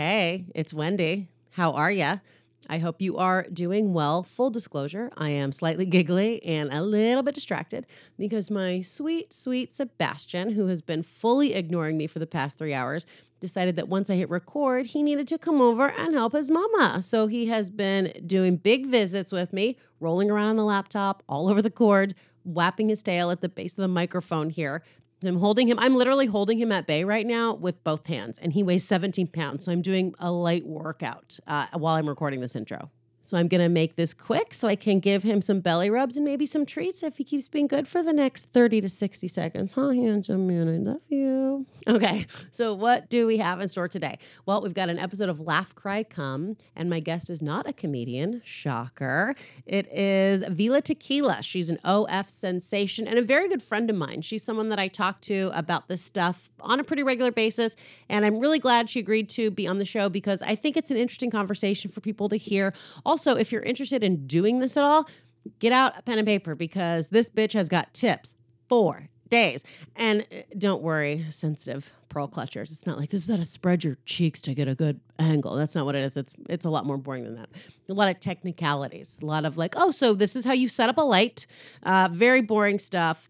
Hey, it's Wendy. How are ya? I hope you are doing well. Full disclosure, I am slightly giggly and a little bit distracted because my sweet, sweet Sebastian, who has been fully ignoring me for the past three hours, decided that once I hit record, he needed to come over and help his mama. So he has been doing big visits with me, rolling around on the laptop, all over the cord, whapping his tail at the base of the microphone here. I'm holding him. I'm literally holding him at bay right now with both hands, and he weighs 17 pounds. So I'm doing a light workout uh, while I'm recording this intro. So I'm going to make this quick so I can give him some belly rubs and maybe some treats if he keeps being good for the next 30 to 60 seconds. Huh, handsome man? I love you. Okay, so what do we have in store today? Well, we've got an episode of Laugh, Cry, Come, and my guest is not a comedian. Shocker. It is Vila Tequila. She's an OF sensation and a very good friend of mine. She's someone that I talk to about this stuff on a pretty regular basis, and I'm really glad she agreed to be on the show because I think it's an interesting conversation for people to hear. Also, if you're interested in doing this at all, get out a pen and paper because this bitch has got tips for days. And uh, don't worry, sensitive pearl clutchers. It's not like this is how to spread your cheeks to get a good angle. That's not what it is. It's it's a lot more boring than that. A lot of technicalities. A lot of like, oh, so this is how you set up a light. Uh, very boring stuff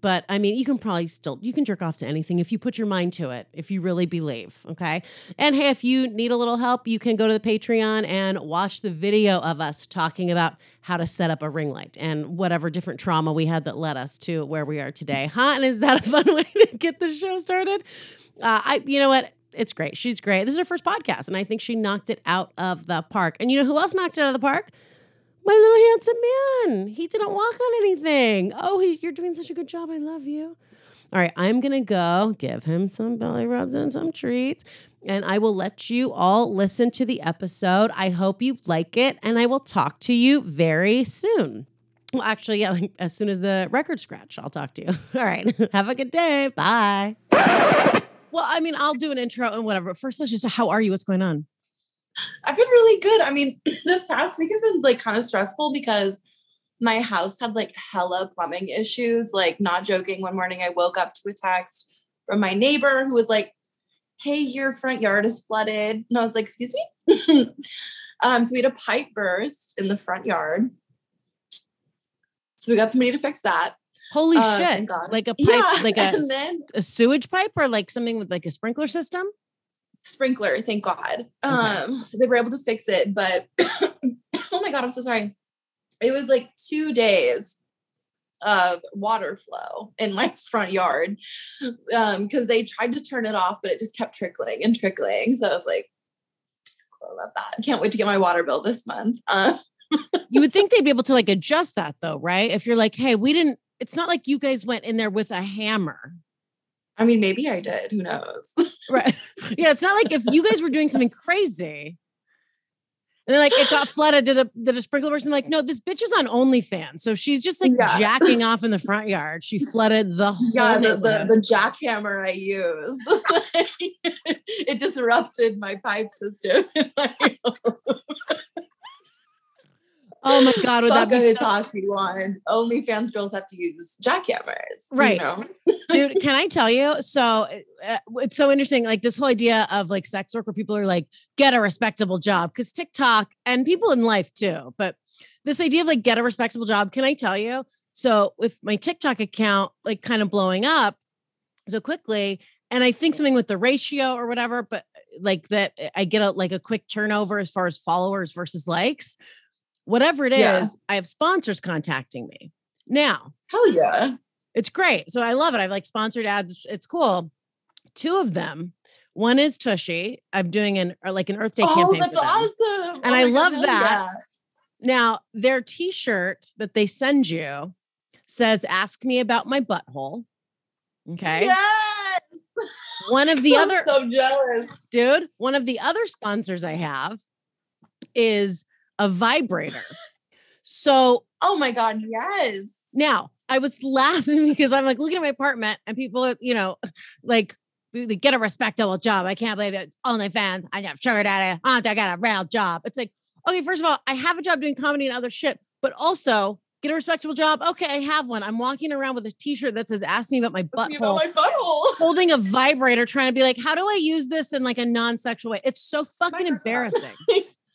but I mean, you can probably still you can jerk off to anything if you put your mind to it, if you really believe, okay? And hey, if you need a little help, you can go to the Patreon and watch the video of us talking about how to set up a ring light and whatever different trauma we had that led us to where we are today. Huh? And is that a fun way to get the show started? Uh, I you know what? It's great. She's great. This is her first podcast, and I think she knocked it out of the park. And you know who else knocked it out of the park? My little handsome man. He didn't walk on anything. Oh, he, you're doing such a good job. I love you. All right, I'm going to go give him some belly rubs and some treats, and I will let you all listen to the episode. I hope you like it, and I will talk to you very soon. Well, actually, yeah, like, as soon as the record scratch, I'll talk to you. All right, have a good day. Bye. Well, I mean, I'll do an intro and whatever. But first, let's just, how are you? What's going on? I've been really good. I mean, this past week has been like kind of stressful because my house had like hella plumbing issues. Like, not joking, one morning I woke up to a text from my neighbor who was like, Hey, your front yard is flooded. And I was like, Excuse me? um, so we had a pipe burst in the front yard. So we got somebody to fix that. Holy uh, shit. Like a pipe, yeah. like a, then, a sewage pipe or like something with like a sprinkler system? Sprinkler, thank God. Okay. Um, so they were able to fix it, but oh my God, I'm so sorry. It was like two days of water flow in my front yard um because they tried to turn it off but it just kept trickling and trickling so i was like i love that I can't wait to get my water bill this month uh- you would think they'd be able to like adjust that though right if you're like hey we didn't it's not like you guys went in there with a hammer I mean, maybe I did. Who knows? right. Yeah. It's not like if you guys were doing something crazy and then like it got flooded, did a did a sprinkler person like, no, this bitch is on OnlyFans. So she's just like yeah. jacking off in the front yard. She flooded the whole Yeah, the, the, the jackhammer I used. it disrupted my pipe system. Oh my god, would that be so- Tashi one? OnlyFans girls have to use jackhammers, right? You know? Dude, can I tell you? So uh, it's so interesting, like this whole idea of like sex work, where people are like, get a respectable job, because TikTok and people in life too, but this idea of like get a respectable job. Can I tell you? So with my TikTok account, like kind of blowing up so quickly, and I think something with the ratio or whatever, but like that I get a like a quick turnover as far as followers versus likes whatever it is, yeah. I have sponsors contacting me. Now, hell yeah. It's great. So I love it. I've like sponsored ads. It's cool. Two of them. One is Tushy. I'm doing an uh, like an Earth Day oh, campaign. Oh, that's awesome. And oh I love God, that. Yeah. Now, their t-shirt that they send you says ask me about my butthole. Okay. Yes. One of the I'm other so jealous. Dude, one of the other sponsors I have is a vibrator. So, oh my God, yes. Now I was laughing because I'm like looking at my apartment and people, are, you know, like get a respectable job. I can't believe it. OnlyFans. I have sugar daddy. Aunt, I got a real job. It's like, okay, first of all, I have a job doing comedy and other shit, but also get a respectable job. Okay, I have one. I'm walking around with a t-shirt that says ask me about my butthole. Know, my butthole. holding a vibrator trying to be like, how do I use this in like a non-sexual way? It's so fucking embarrassing.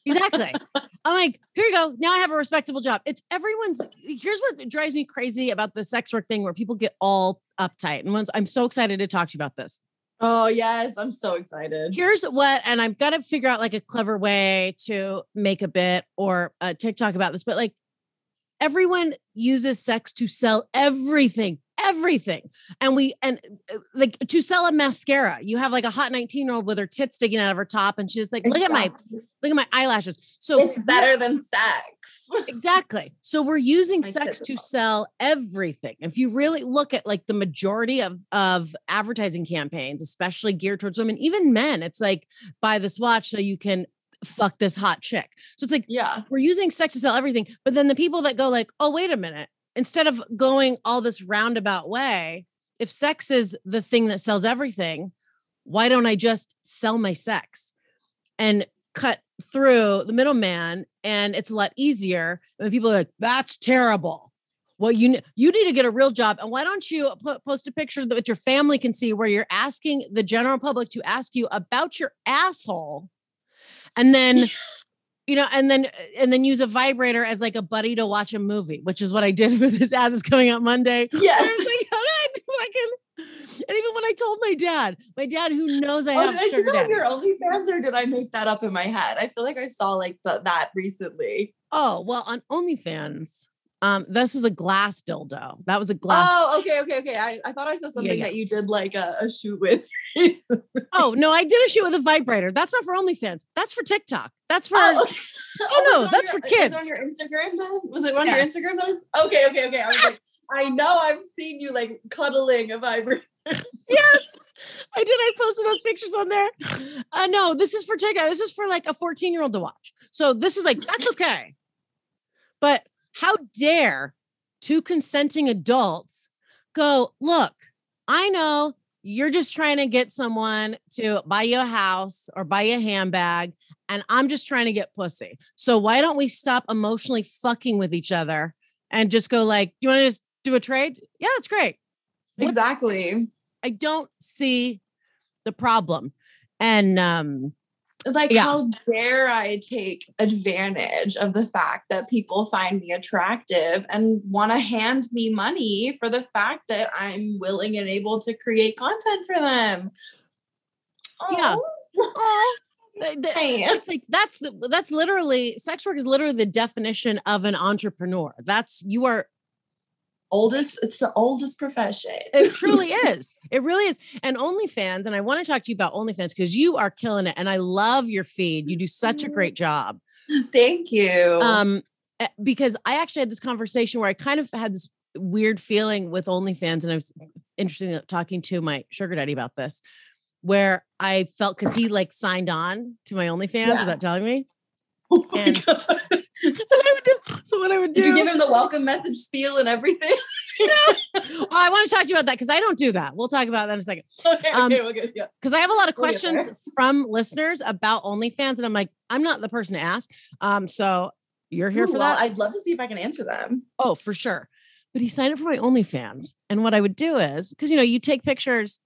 Exactly. I'm like, here you go. Now I have a respectable job. It's everyone's. Here's what drives me crazy about the sex work thing where people get all uptight. And once I'm so excited to talk to you about this. Oh, yes. I'm so excited. Here's what, and I've got to figure out like a clever way to make a bit or a TikTok about this, but like everyone uses sex to sell everything everything. And we and uh, like to sell a mascara you have like a hot 19 year old with her tits sticking out of her top and she's like look exactly. at my look at my eyelashes. So it's better than sex. Exactly. So we're using my sex to sell everything. If you really look at like the majority of of advertising campaigns especially geared towards women even men it's like buy this watch so you can fuck this hot chick. So it's like, yeah, we're using sex to sell everything. But then the people that go like, oh, wait a minute, instead of going all this roundabout way, if sex is the thing that sells everything, why don't I just sell my sex and cut through the middleman? And it's a lot easier. When people are like, that's terrible. Well, you you need to get a real job, and why don't you post a picture that your family can see, where you're asking the general public to ask you about your asshole, and then you know, and then and then use a vibrator as like a buddy to watch a movie, which is what I did with this ad that's coming out Monday. Yes. Like, how did I fucking and even when I told my dad, my dad who knows I oh, have did I see that on your OnlyFans or did I make that up in my head? I feel like I saw like the, that recently. Oh well, on OnlyFans, um, this was a glass dildo. That was a glass. Oh, okay, okay, okay. I, I thought I saw something yeah, yeah. that you did like a, a shoot with. oh no, I did a shoot with a vibrator. That's not for OnlyFans. That's for TikTok. That's for. Oh, okay. oh, oh no, that's your, for kids. on your Instagram then? Was it on yes. your Instagram? Was okay, okay, okay. I was like, I know I've seen you like cuddling a vibrator. yes, I did. I posted those pictures on there. Uh, no, this is for TikTok. This is for like a 14 year old to watch. So this is like that's okay. But how dare two consenting adults go, look, I know you're just trying to get someone to buy you a house or buy you a handbag, and I'm just trying to get pussy. So why don't we stop emotionally fucking with each other and just go like, you want to just do a trade? Yeah, that's great. Exactly. I don't see the problem. And um like yeah. how dare i take advantage of the fact that people find me attractive and want to hand me money for the fact that i'm willing and able to create content for them? Yeah. Oh. it's like that's the, that's literally sex work is literally the definition of an entrepreneur. That's you are oldest it's the oldest profession. It truly is. It really is. And onlyfans and i want to talk to you about onlyfans because you are killing it and i love your feed. You do such a great job. Thank you. Um eh, because i actually had this conversation where i kind of had this weird feeling with onlyfans and i was interested in talking to my sugar daddy about this where i felt because he like signed on to my onlyfans yeah. without telling me. Oh and what I would do. So what I would do. Did you give him the welcome message spiel and everything? yeah. oh, I want to talk to you about that because I don't do that. We'll talk about that in a second. Okay, um, okay, okay, yeah. Because I have a lot of questions from listeners about OnlyFans, and I'm like, I'm not the person to ask. Um, so you're here Ooh, for well, that. I'd love to see if I can answer them. Oh, for sure. But he signed up for my OnlyFans, and what I would do is because you know you take pictures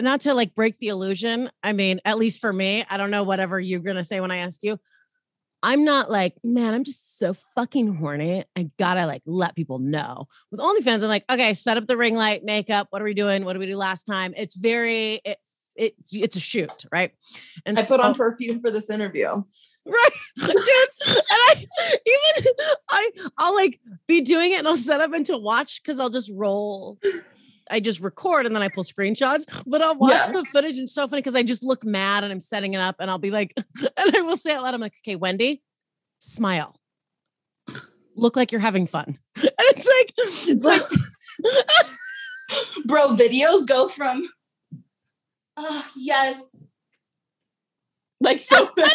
not to like break the illusion. I mean, at least for me, I don't know whatever you're gonna say when I ask you. I'm not like, man, I'm just so fucking horny. I gotta like let people know. With OnlyFans, I'm like, okay, set up the ring light, makeup. What are we doing? What did we do last time? It's very, it, it it's a shoot, right? And I so, put on perfume for this interview. Right. Dude. and I even I I'll like be doing it and I'll set up and to watch because I'll just roll I just record and then I pull screenshots, but I'll watch yeah. the footage and it's so funny because I just look mad and I'm setting it up and I'll be like, and I will say out loud, I'm like, okay, Wendy, smile. Look like you're having fun. And it's like, it's like bro, videos go from uh, yes like so the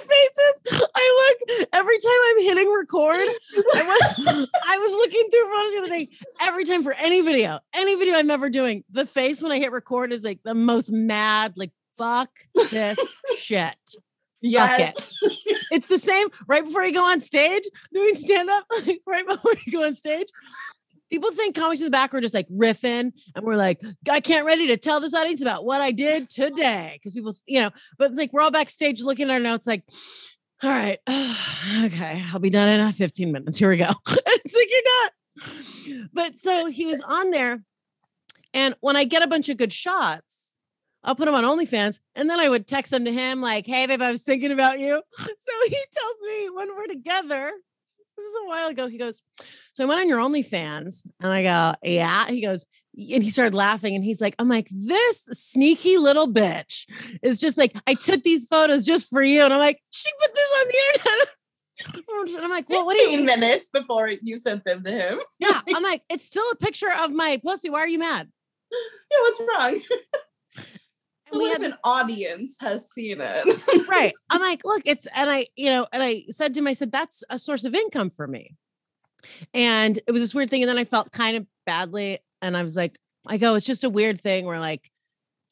faces I look every time I'm hitting record. I was, I was looking through photos the other day. Every time for any video, any video I'm ever doing, the face when I hit record is like the most mad, like fuck this shit. Yes. Fuck it. it's the same right before you go on stage doing stand up, like right before you go on stage. People think comics in the back are just like riffing, and we're like, I can't ready to tell this audience about what I did today. Because people, you know, but it's like we're all backstage looking at our notes, like, all right, okay, I'll be done in uh, 15 minutes. Here we go. it's like you're not. But so he was on there. And when I get a bunch of good shots, I'll put them on OnlyFans and then I would text them to him like, hey, babe, I was thinking about you. So he tells me when we're together, this is a while ago, he goes, so I went on your OnlyFans and I go, yeah. He goes, and he started laughing and he's like, I'm like, this sneaky little bitch is just like, I took these photos just for you. And I'm like, she put this on the internet. And I'm like, well, what do you minutes before you sent them to him? yeah. I'm like, it's still a picture of my pussy. Why are you mad? Yeah, what's wrong? We What had if this an audience has seen it? right. I'm like, look, it's and I, you know, and I said to him, I said, that's a source of income for me. And it was this weird thing. And then I felt kind of badly. And I was like, I go, it's just a weird thing where like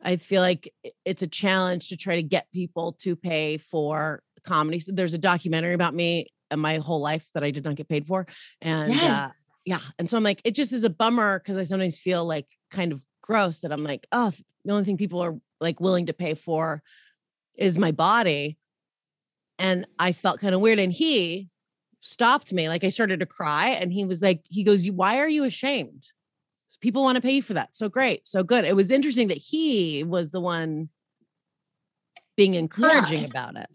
I feel like it's a challenge to try to get people to pay for comedy. So there's a documentary about me and my whole life that I did not get paid for. And uh, yeah. And so I'm like, it just is a bummer because I sometimes feel like kind of gross that I'm like, oh, the only thing people are like willing to pay for is my body. And I felt kind of weird. And he stopped me. Like I started to cry. And he was like, he goes, Why are you ashamed? People want to pay you for that. So great. So good. It was interesting that he was the one being encouraging about it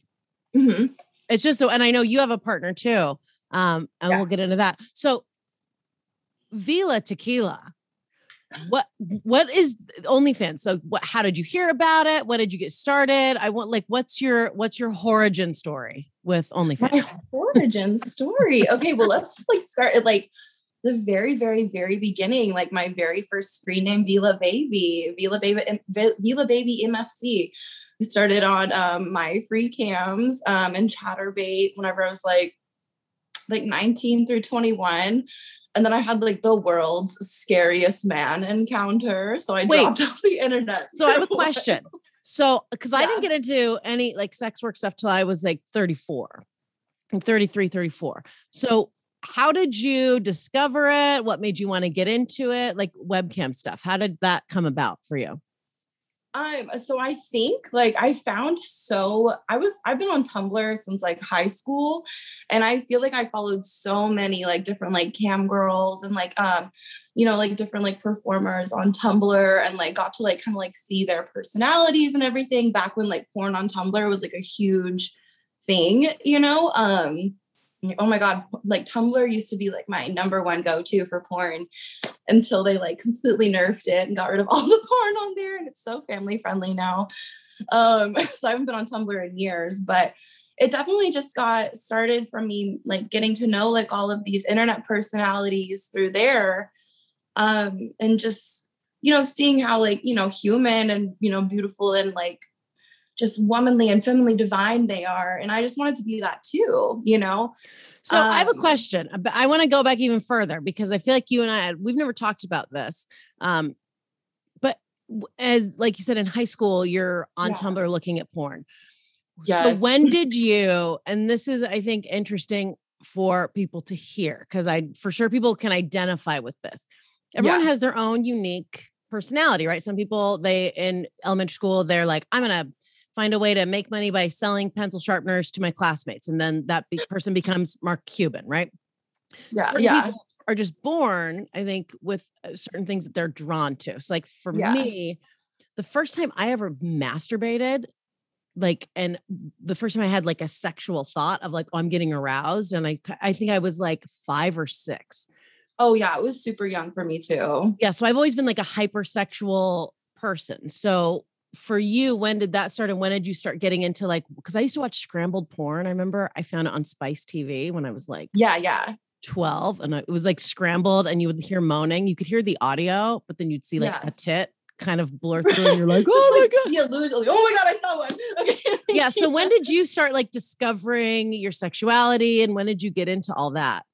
Mhm. it's just so and i know you have a partner too um and we'll get into that so vila tequila what what is onlyfans so what how did you hear about it when did you get started i want like what's your what's your origin story with onlyfans My origin story. Okay, well, let's just like start at like the very, very, very beginning. Like my very first screen name, Vila Baby, Vila Baby, Vila Baby MFC. I started on um, MyFreeCams um, and Chaturbate whenever I was like like 19 through 21. And then I had like the world's scariest man encounter. So I Wait. dropped off the internet. so i have a question so because i didn't get into any like sex work stuff till i was like 34 I'm 33 34 so how did you discover it what made you want to get into it like webcam stuff how did that come about for you Um, so I think like I found so I was I've been on Tumblr since like high school and I feel like I followed so many like different like cam girls and like um you know like different like performers on Tumblr and like got to like kind of like see their personalities and everything back when like porn on Tumblr was like a huge thing, you know? Um oh my god, like Tumblr used to be like my number one go-to for porn until they like completely nerfed it and got rid of all the porn on there and it's so family friendly now. Um so i haven't been on tumblr in years but it definitely just got started from me like getting to know like all of these internet personalities through there um and just you know seeing how like you know human and you know beautiful and like just womanly and femininely divine they are and i just wanted to be that too you know So I have a Um, question, but I want to go back even further because I feel like you and I we've never talked about this. Um, but as like you said in high school, you're on Yeah. Tumblr looking at porn. Yes. So when did you? And this is, I think, interesting for people to hear because I, for sure, people can identify with this. Everyone Yeah. has their own unique personality, right? Some people they in elementary school they're like, I'm gonna find a way to make money by selling pencil sharpeners to my classmates, and then that be- person becomes Mark Cuban, right? yeah Certain yeah people are just born, I think, with uh, certain things that they're drawn to. So, like for Yeah. me, the first time I ever masturbated, like, and the first time I had like a sexual thought of like, oh, I'm getting aroused, and I, I think I was like five or six. oh yeah it was super young for me too Yeah, so I've always been like a hypersexual person. So for you, when did that start, and when did you start getting into like? Because I used to watch scrambled porn. I remember I found it on Spice TV when I was like yeah yeah 12 and it was like scrambled and you would hear moaning. You could hear the audio, but then you'd see like Yeah. a tit kind of blur through and you're like, oh my God. the illusion like, oh my god i saw one okay Yeah. So when did you start like discovering your sexuality and when did you get into all that?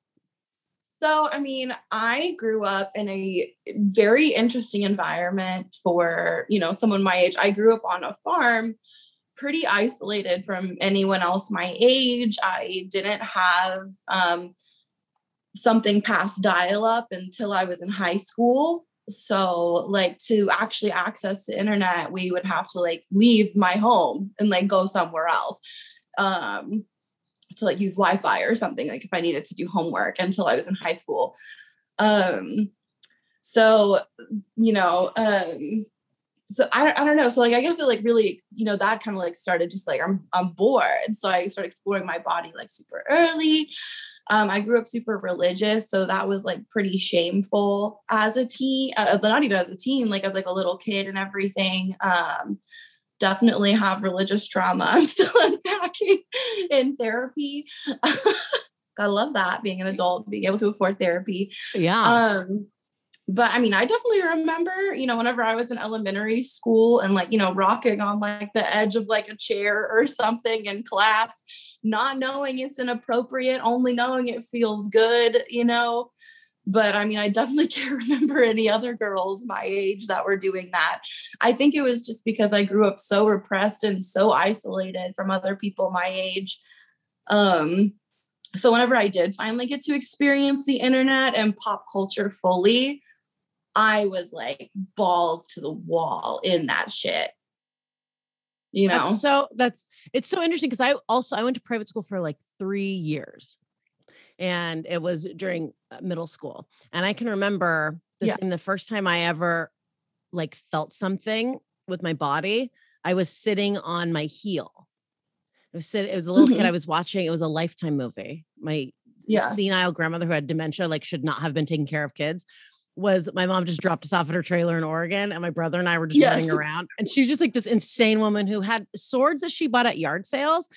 So, I mean, I grew up in a very interesting environment for, you know, someone my age. I grew up on a farm pretty isolated from anyone else my age. I didn't have um, something past dial up until I was in high school. So, like, to actually access the internet, we would have to like leave my home and like go somewhere else um, to like use Wi Fi or something, like if I needed to do homework until I was in high school. Um, so, you know, um, so I, I don't know. So like I guess it like really, you know, that kind of like started just like I'm I'm bored. So I started exploring my body like super early. Um, I grew up super religious, so that was like pretty shameful as a teen. Uh, not even as a teen, like as like a little kid and everything. Um, definitely have religious trauma. I'm still unpacking in therapy. Gotta love that being an adult, being able to afford therapy. Yeah. Um, but I mean, I definitely remember, you know, whenever I was in elementary school and like, you know, rocking on like the edge of like a chair or something in class, not knowing it's inappropriate, only knowing it feels good, you know. But I mean, I definitely can't remember any other girls my age that were doing that. I think it was just because I grew up so repressed and so isolated from other people my age. Um, so whenever I did finally get to experience the internet and pop culture fully, I was like balls to the wall in that shit. You know, that's so that's it's so interesting because I also I went to private school for like three years, and it was during uh, middle school, and I can remember the yeah. the first time I ever like felt something with my body. I was sitting on my heel. I was sitting. It was a little mm-hmm. kid I was watching. It was a Lifetime movie. My yeah. senile grandmother who had dementia like should not have been taking care of kids was my mom just dropped us off at her trailer in Oregon, and my brother and I were just yes. running around. And she's just like this insane woman who had swords that she bought at yard sales.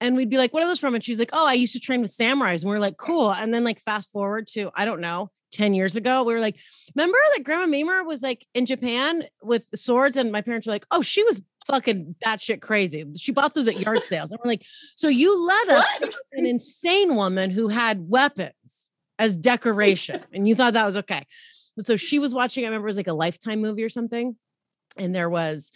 And we'd be like, What are those from? And she's like, Oh, I used to train with samurais. And we are like, Cool. And then, like, fast forward to, I don't know, 10 years ago, we were like, Remember that Grandma Mimir was like in Japan with swords? And my parents were like, Oh, she was fucking batshit crazy. She bought those at yard sales. And we're like, So you let us, an insane woman who had weapons as decoration, and you thought that was okay so she was watching, I remember it was like a lifetime movie or something. And there was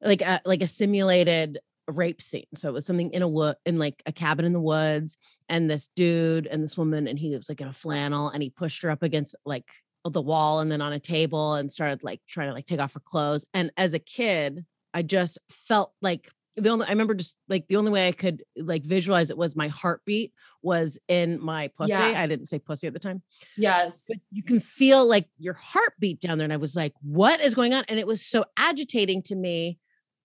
like a like a simulated rape scene. So it was something in a wood in like a cabin in the woods, and this dude and this woman, and he was like in a flannel, and he pushed her up against like uh, the wall and then on a table and started like trying to like take off her clothes. And as a kid, I just felt like the only I remember just like the only way I could like visualize it was my heartbeat was in my pussy. Yeah. I didn't say pussy at the time. Yes. But you can feel like your heartbeat down there. And I was like, what is going on? And it was so agitating to me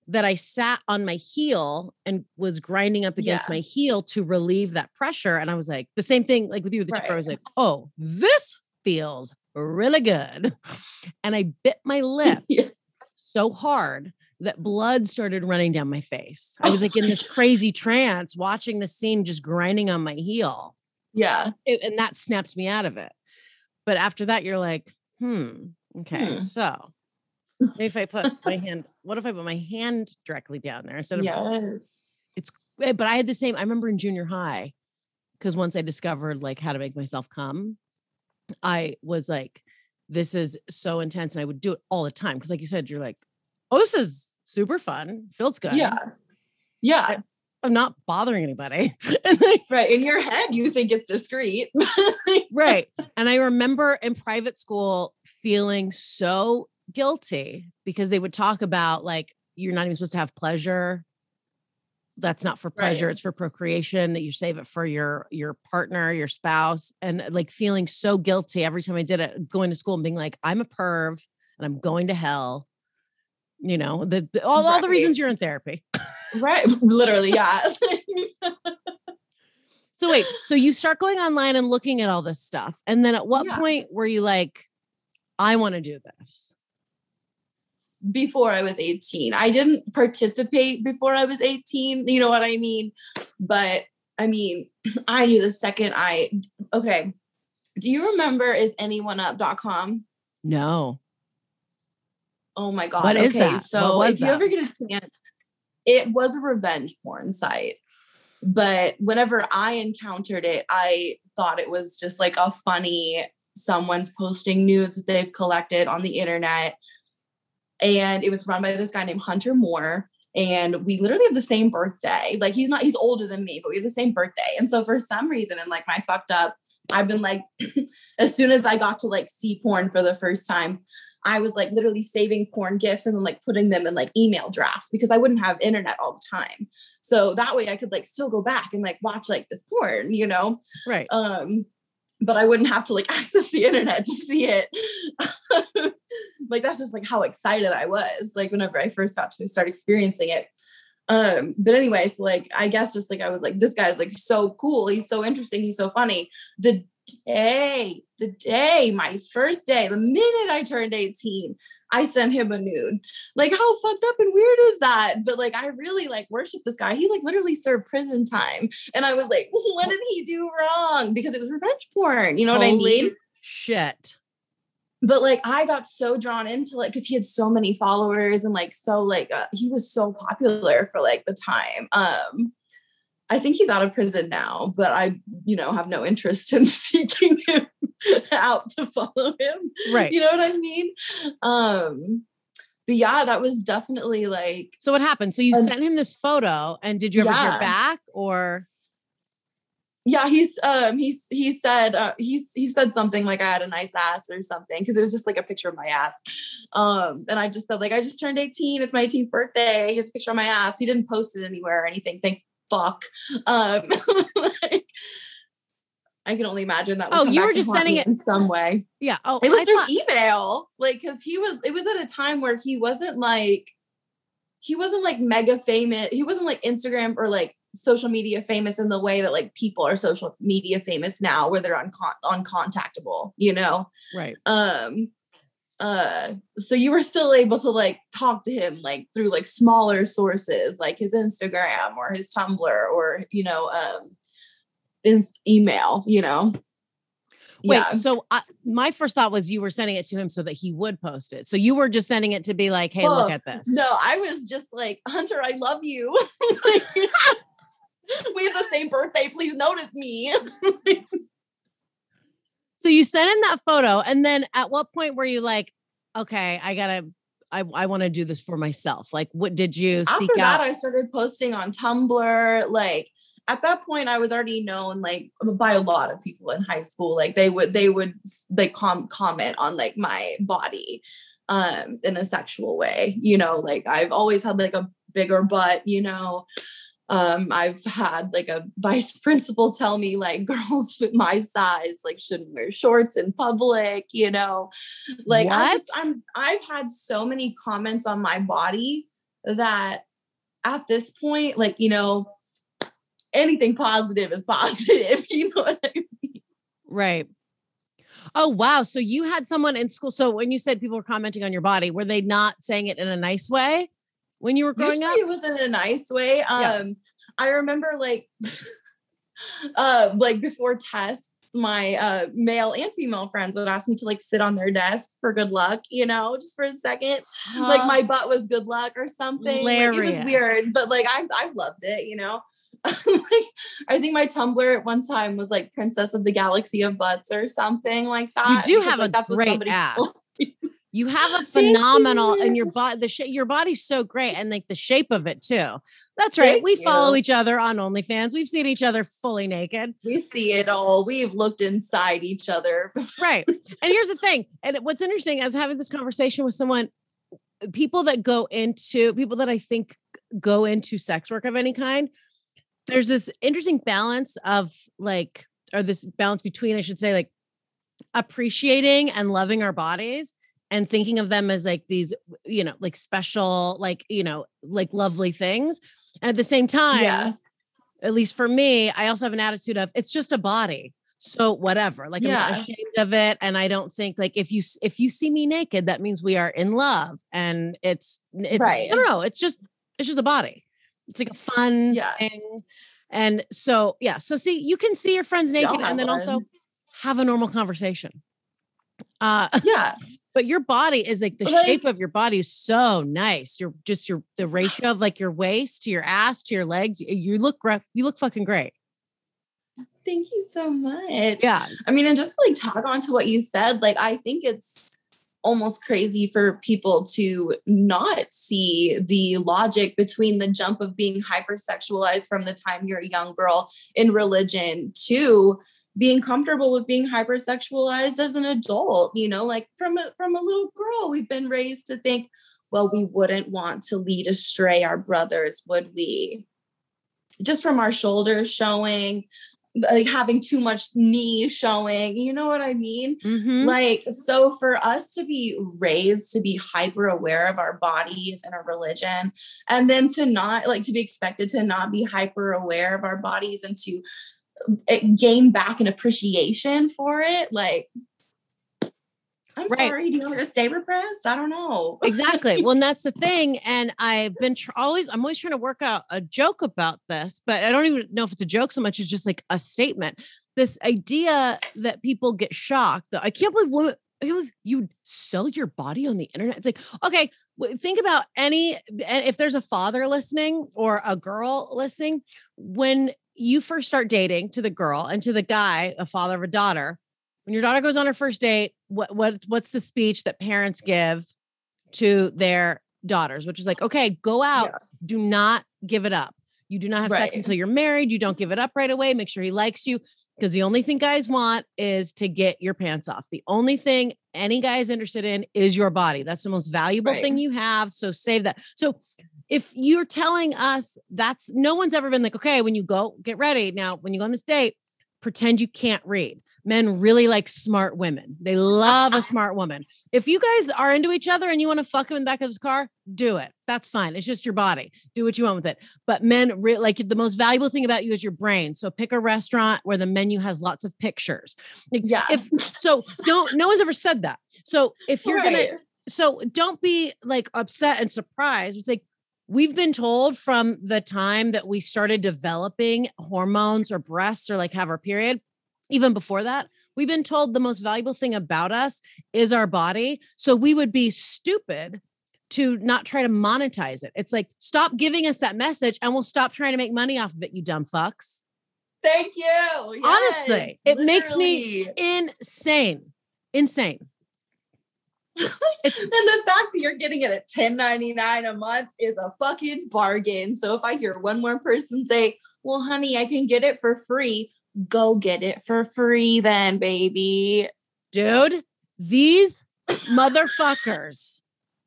that I sat on my heel and was grinding up against yeah. my heel to relieve that pressure. And I was like, the same thing like with you, the right. I was like, oh, this feels really good. And I bit my lip yeah. so hard that blood started running down my face. I was like in this crazy trance watching the scene just grinding on my heel. Yeah. It, and that snapped me out of it. But after that, you're like, hmm, okay. Hmm. So maybe if I put my hand, what if I put my hand directly down there instead of yes. it's eh, but I had the same, I remember in junior high, because once I discovered like how to make myself come, I was like, this is so intense. And I would do it all the time. Cause like you said, you're like, oh, this is super fun, feels good. Yeah. Yeah. I, I'm not bothering anybody. right. In your head, you think it's discreet. right. And I remember in private school feeling so guilty because they would talk about like, you're not even supposed to have pleasure. That's not for pleasure, right. it's for procreation. That you save it for your your partner, your spouse, and uh, like feeling so guilty every time I did it, going to school and being like, I'm a perv and I'm going to hell you know the, the all, right. all the reasons you're in therapy right literally yeah so wait so you start going online and looking at all this stuff and then at what yeah. point were you like i want to do this before i was 18 i didn't participate before i was 18 you know what i mean but i mean i knew the second i okay do you remember isanyoneup.com no Oh my god. What is okay, that? So if you ever get a chance, it was a revenge porn site. But whenever I encountered it, I thought it was just like a funny someone's posting nudes that they've collected on the internet. And it was run by this guy named Hunter Moore. and we literally have the same birthday. Like he's not, he's older than me, but we have the same birthday. And so for some reason, and like my fucked up, I've been like, as soon as I got to like see porn for the first time, I was like literally saving porn gifs and then like putting them in like email drafts because I wouldn't have internet all the time. So that way I could like still go back and like watch like this porn, you know? Right. Um, but I wouldn't have to like access the internet to see it. like that's just like how excited I was, like whenever I first got to start experiencing it. Um, but anyways, like I guess just like I was like, this guy's like so cool, he's so interesting, he's so funny. The day, the day, my first day, the minute I turned 18, I sent him a nude. Like, how fucked up and weird is that? But like, I really like worship this guy. He like literally served prison time. And I was like, what did he do wrong? Because it was revenge porn. You know Holy what I mean? Shit. But like, I got so drawn into like, because he had so many followers and like, so like, uh, he was so popular for like the time. Um, I think he's out of prison now, but I, you know, have no interest in seeking him out to follow him. Right. You know what I mean? Um, but yeah, that was definitely like. So what happened? So you sent him this photo, and did you ever yeah. hear back, or? Yeah, he's um he's he said uh, he's he said something like I had a nice ass or something because it was just like a picture of my ass, um and I just said like I just turned eighteen, it's my 18th birthday. Here's a picture of my ass. He didn't post it anywhere or anything. Thank fuck. Um, like, I can only imagine that. Oh, you were just sending it in some way. Yeah. Oh, it was I through thought- email, like because he was. It was at a time where he wasn't like, he wasn't like mega famous. He wasn't like Instagram or like social media famous in the way that like people are social media famous now, where they're uncon- uncontactable. You know. Right. Um uh so you were still able to like talk to him like through like smaller sources like his instagram or his tumblr or you know um in email you know Wait, yeah. so I, my first thought was you were sending it to him so that he would post it. So you were just sending it to be like, "Hey, well, look at this." No, I was just like, "Hunter, I love you. we have the same birthday. Please notice me." So you sent him that photo, and then at what point were you like, okay, I gotta, I, I want to do this for myself? Like, what did you After seek that, out? I started posting on Tumblr. Like at that point, I was already known like by a lot of people in high school. Like they would, they would, like com- comment on like my body um in a sexual way you know like i've always had like a bigger butt you know um i've had like a vice principal tell me like girls with my size like shouldn't wear shorts in public you know like what? I just, i'm i've had so many comments on my body that at this point like you know anything positive is positive you know what i mean right Oh wow! So you had someone in school. So when you said people were commenting on your body, were they not saying it in a nice way? When you were growing Usually up? It was in a nice way. Um, yeah. I remember like, uh, like before tests, my uh, male and female friends would ask me to like sit on their desk for good luck, you know, just for a second. Huh. Like my butt was good luck or something. Like, it was weird, but like I, I loved it, you know. like I think my Tumblr at one time was like Princess of the Galaxy of Butts or something like that. You do because, have like, a that's great ass. You have a phenomenal and your body the shape your body's so great and like the shape of it too. That's right. Thank we you. follow each other on OnlyFans. We've seen each other fully naked. We see it all. We've looked inside each other. right. And here's the thing. And what's interesting, I was having this conversation with someone, uh, people that go into people that I think go into sex work of any kind, there's this interesting balance of like, or this balance between, I should say, like appreciating and loving our bodies and thinking of them as like these, you know, like special, like, you know, like lovely things. And at the same time, yeah. at least for me, I also have an attitude of it's just a body. So whatever, like yeah. I'm not ashamed of it. And I don't think like if you if you see me naked, that means we are in love. And it's it's right. I don't know, it's just it's just a body. It's like a fun yeah. thing. And so yeah, so see, you can see your friends naked and then one. also have a normal conversation. Uh yeah. But your body is like the like, shape of your body is so nice. You're just your the ratio of like your waist to your ass to your legs. You look great. You look fucking great. Thank you so much. Yeah. I mean, and just like talk on to what you said, like I think it's almost crazy for people to not see the logic between the jump of being hypersexualized from the time you're a young girl in religion to being comfortable with being hypersexualized as an adult you know like from a, from a little girl we've been raised to think well we wouldn't want to lead astray our brothers would we just from our shoulders showing like having too much knee showing you know what i mean Mhm. like so for us to be raised to be hyper aware of our bodies and our religion and then to not like to be expected to not be hyper aware of our bodies and to gain back an appreciation for it like i'm Right. sorry do you want me to stay repressed i don't know exactly. Well, and that's the thing. And I've been tr- always, I'm always trying to work out a joke about this, but I don't even know if it's a joke so much as just like a statement. This idea that people get shocked. I can't believe women. You sell your body on the internet. It's like, okay, think about any, if there's a father listening or a girl listening, when you first start dating to the girl and to the guy, a father of a daughter, when your daughter goes on her first date, what what what's the speech that parents give to their daughters, which is like, okay, go out, Yeah. do not give it up. You do not have sex until you're married. You don't give it up right away. Make sure he likes you because the only thing guys want is to get your pants off. The only thing any guy is interested in is your body. That's the most valuable Right. thing you have. So save that. So if you're telling us that's no one's ever been like, okay, when you go get ready now, when you go on this date, pretend you can't read. Men really like smart women. They love a smart woman. If you guys are into each other and you want to fuck him in the back of his car, do it. That's fine. It's just your body. Do what you want with it. But men, re- like the most valuable thing about you is your brain. So pick a restaurant where the menu has lots of pictures. Like, yeah If so, don't. No one's ever said that. So if you're gonna so don't be like upset and surprised. It's like we've been told from the time that we started developing hormones or breasts or like have our period, even before that, we've been told the most valuable thing about us is our body. So we would be stupid to not try to monetize it. It's like stop giving us that message and we'll stop trying to make money off of it, you dumb fucks. thank you Honestly, Yes, it makes me- Insane. Insane. And the fact that you're getting it at 10.99 a month is a fucking bargain. So if I hear one more person say, "Well, honey, I can get it for free," go get it for free then, baby. dude, these motherfuckers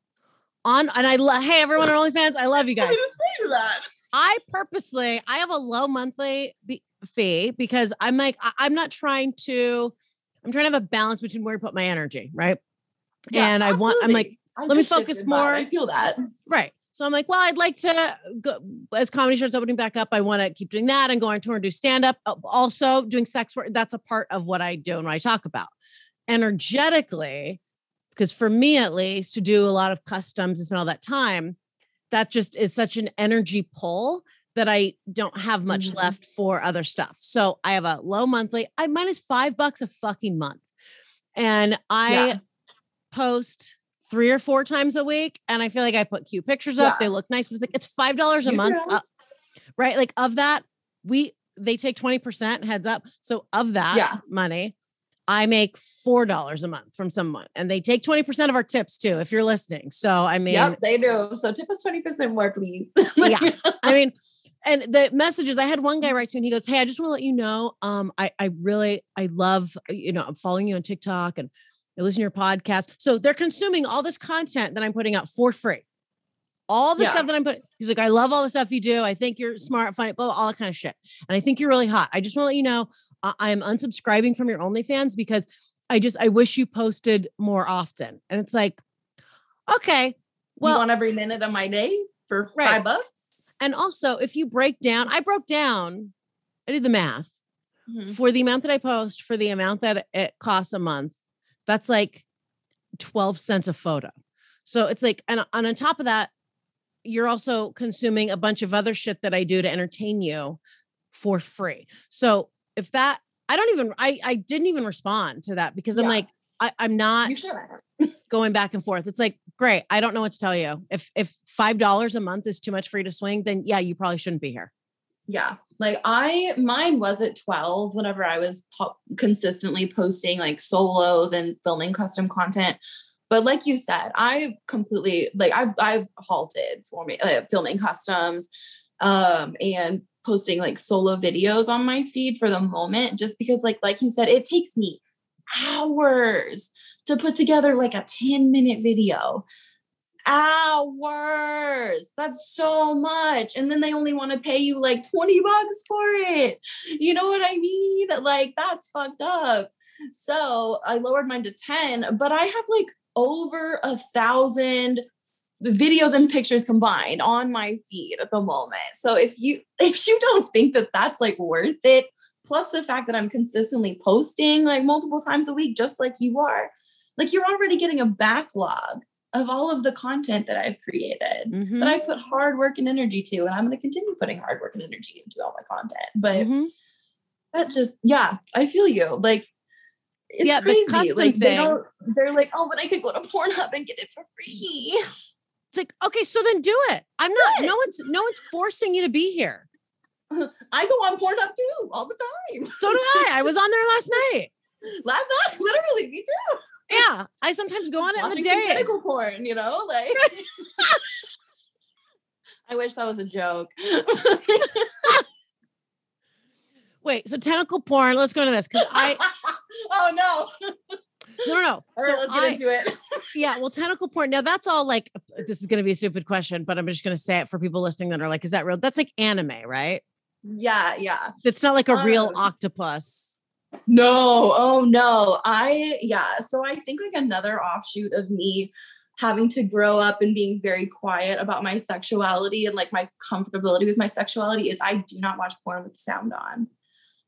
on and I love hey everyone on OnlyFans, I love you guys. I purposely I have a low monthly be- fee because I'm like I- I'm not trying to I'm trying to have a balance between where I put my energy, right? And I want I'm like I let me focus that. more- I feel that. Right. So I'm like, well, I'd like to go as comedy starts opening back up. I want to keep doing that and going tour and do stand up. Also doing sex work. That's a part of what I do and what I talk about energetically. Because for me, at least, to do a lot of customs and spend all that time, that just is such an energy pull that I don't have much Mhm. left for other stuff. So I have a low monthly. I five bucks a fucking month, and I Yeah. Post three or four times a week and I feel like I put cute pictures up. Yeah. They look nice, but it's like it's five dollars a You month. uh, right. Like of that, we they take 20% heads up. So of that Yeah. money, I make four dollars a month from someone. And they take 20% of our tips too, if you're listening. So I mean, yep, they do. So tip us 20% more, please. Yeah. I mean, and the messages I had one guy write to me and he goes, Hey, I just want to let you know. Um, I I really I love, you know, I'm following you on TikTok and I listen to your podcast. So they're consuming all this content that I'm putting out for free. All the Yeah. stuff that I'm putting, he's like, I love all the stuff you do. I think you're smart, funny, blah, blah, all that kind of shit. And I think you're really hot. I just want to let you know I, I am unsubscribing from your OnlyFans because I just I wish you posted more often. And it's like, okay, well, you want every minute of my day for Right. five bucks? and also if you break down, I broke down, I did the math Mhm. for the amount that I post, for the amount that it costs a month, that's like 12 cents a photo. So it's like, and, on top of that, you're also consuming a bunch of other shit that I do to entertain you for free. So if that, I don't even, I, I didn't even respond to that because I'm Yeah. like, I, I'm not going back and forth. It's like, great. I don't know what to tell you. If, if $5 a month is too much for you to swing, then yeah, you probably shouldn't be here. Yeah. Like I, mine was at 12 whenever I was consistently posting like solos and filming custom content. But like you said, I've completely like I've I've halted forming uh, filming customs um and posting like solo videos on my feed for the moment just because like like you said it takes me hours to put together like a 10 minute video hours. That's so much. And then they only want to pay you like 20 bucks for it. You know what I mean? Like, that's fucked up. So I lowered mine to 10, but I have like over a thousand videos and pictures combined on my feed at the moment. So if you if you don't think that that's like worth it, plus the fact that I'm consistently posting like multiple times a week just like you are, like you're already getting a backlog of all of the content that I've created mm-hmm. that I put hard work and energy to, and I'm going to continue putting hard work and energy into all my content. But mm-hmm. that just, yeah, I feel you. Like, it's yeah, crazy. like they don't, they're like, oh, but I could go to Pornhub and get it for free. It's like, okay, so then do it. I'm not. No one's no one's forcing you to be here. I go on Pornhub too all the time. So do I. I was on there last night. Last night, literally, me too yeah, I sometimes go on it Watching in the day. Tentacle porn, you know, like. I wish that was a joke. Wait, so tentacle porn. Let's go into this because I. oh no. No, no, no. All so right, let's get I, into it. yeah, well, tentacle porn. Now that's all like. This is going to be a stupid question, but I'm just going to say it for people listening that are like, "Is that real?" That's like anime, right? Yeah, yeah. It's not like a um, real octopus. No, oh no. I, yeah. So I think like another offshoot of me having to grow up and being very quiet about my sexuality and like my comfortability with my sexuality is I do not watch porn with sound on,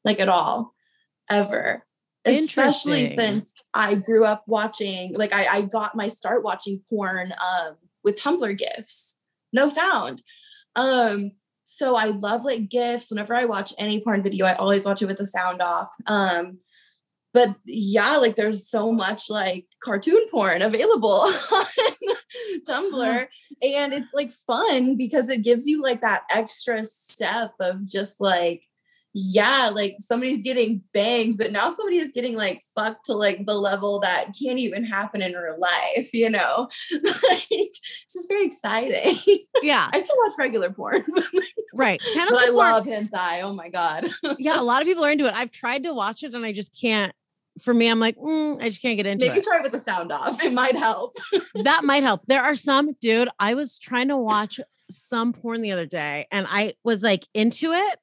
like at all, ever. Especially since I grew up watching, like I, I got my start watching porn um, with Tumblr gifs, no sound. Um, so I love like gifs. Whenever I watch any porn video, I always watch it with the sound off. Um, but yeah, like there's so much like cartoon porn available on Tumblr. And it's like fun because it gives you like that extra step of just like yeah, like somebody's getting banged, but now somebody is getting like fucked to like the level that can't even happen in real life, you know? like, it's just very exciting. Yeah. I still watch regular porn. right. Tentacle but I porn. love hentai. Oh my God. yeah, a lot of people are into it. I've tried to watch it and I just can't. For me, I'm like, mm, I just can't get into Maybe it. Maybe try it with the sound off. It might help. that might help. There are some, dude, I was trying to watch some porn the other day and I was like into it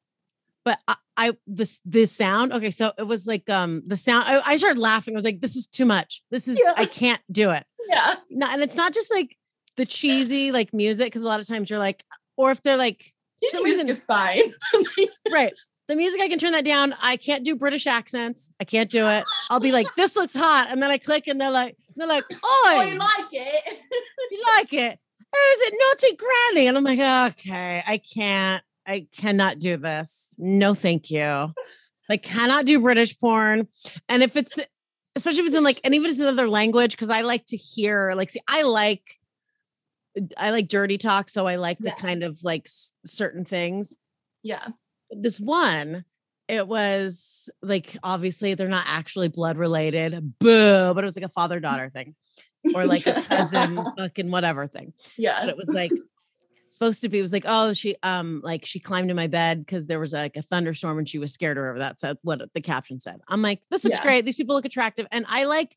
but I, I this this sound okay so it was like um the sound I, I started laughing. I was like this is too much. This is yeah. I can't do it. Yeah. No, and it's not just like the cheesy like music because a lot of times you're like or if they're like some reason is fine. Right. The music I can turn that down. I can't do British accents. I can't do it. I'll be like this looks hot. And then I click and they're like they're like oh you like it. You like it. Is it naughty granny? And I'm like okay I can't I cannot do this. No, thank you. I cannot do British porn. And if it's, especially if it's in like, and even if it's another language, because I like to hear, like, see, I like, I like dirty talk. So I like the yeah. kind of like s- certain things. Yeah. This one, it was like, obviously, they're not actually blood related. Boo. But it was like a father daughter thing or like a cousin fucking whatever thing. Yeah. But it was like, supposed to be was like oh she um like she climbed in my bed because there was like a thunderstorm and she was scared or whatever that's what the caption said. I'm like this looks yeah. great. These people look attractive. And i like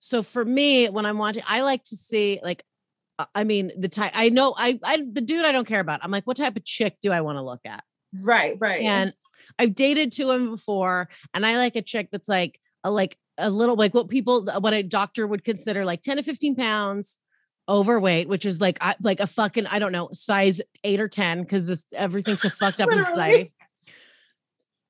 so for me when i'm watching i like to see like uh, i mean the type i know i i the dude i don't care about i'm like what type of chick do i want to look at? Right right. And i've dated two of them before and i like a chick that's like a like a little like what people what a doctor would consider like 10 to 15 pounds overweight, which is like I, like a fucking I don't know size eight or ten because this everything's so fucked up in society.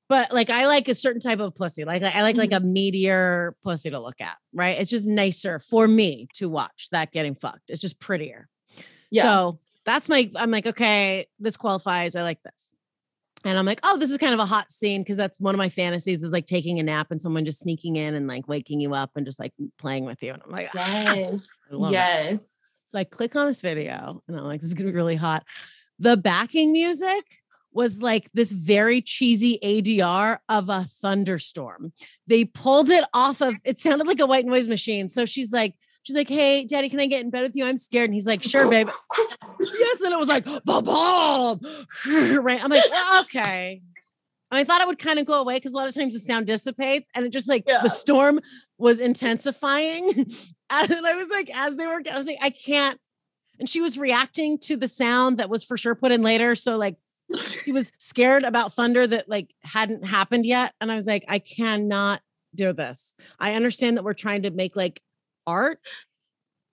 But like I like a certain type of pussy. Like I like like mm-hmm. a meteor pussy to look at. Right? It's just nicer for me to watch that getting fucked. It's just prettier. Yeah. So that's my. I'm like okay, this qualifies. I like this. And I'm like, oh, this is kind of a hot scene because that's one of my fantasies is like taking a nap and someone just sneaking in and like waking you up and just like playing with you. And I'm like, yes, ah, yes. So I click on this video and I'm like, this is gonna be really hot. The backing music was like this very cheesy ADR of a thunderstorm. They pulled it off of it sounded like a white noise machine. So she's like, She's like, Hey, daddy, can I get in bed with you? I'm scared. And he's like, Sure, babe. yes. Then it was like, boom, boom. right. I'm like, well, okay. And I thought it would kind of go away because a lot of times the sound dissipates and it just like Yeah. the storm was intensifying. and I was like, as they were, I was like, I can't. And she was reacting to the sound that was for sure put in later. So like he was scared about thunder that like hadn't happened yet. And I was like, I cannot do this. I understand that we're trying to make like art,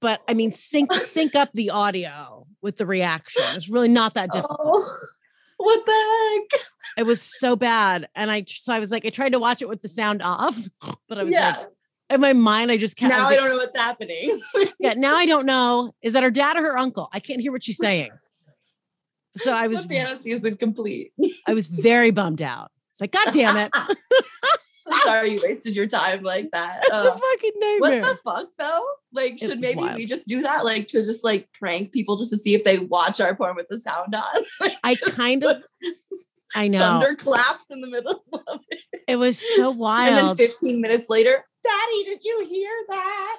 but I mean sync sync up the audio with the reaction. It's really not that difficult. Oh, what the heck? It was so bad. And I so I was like, I tried to watch it with the sound off, but I was Yeah. like, in my mind, I just kept now I like, don't know what's happening. yeah, now I don't know. Is that her dad or her uncle? I can't hear what she's saying. So I was the fantasy is incomplete. I was very bummed out. It's like, God damn it. I'm sorry you wasted your time like that. A Uh, fucking what the fuck though? Like, should maybe wild. we just do that? Like to just like prank people just to see if they watch our porn with the sound on? Like, I kind of, I know. thunder claps in the middle of it. It was so wild. And then 15 minutes later, Daddy, did you hear that?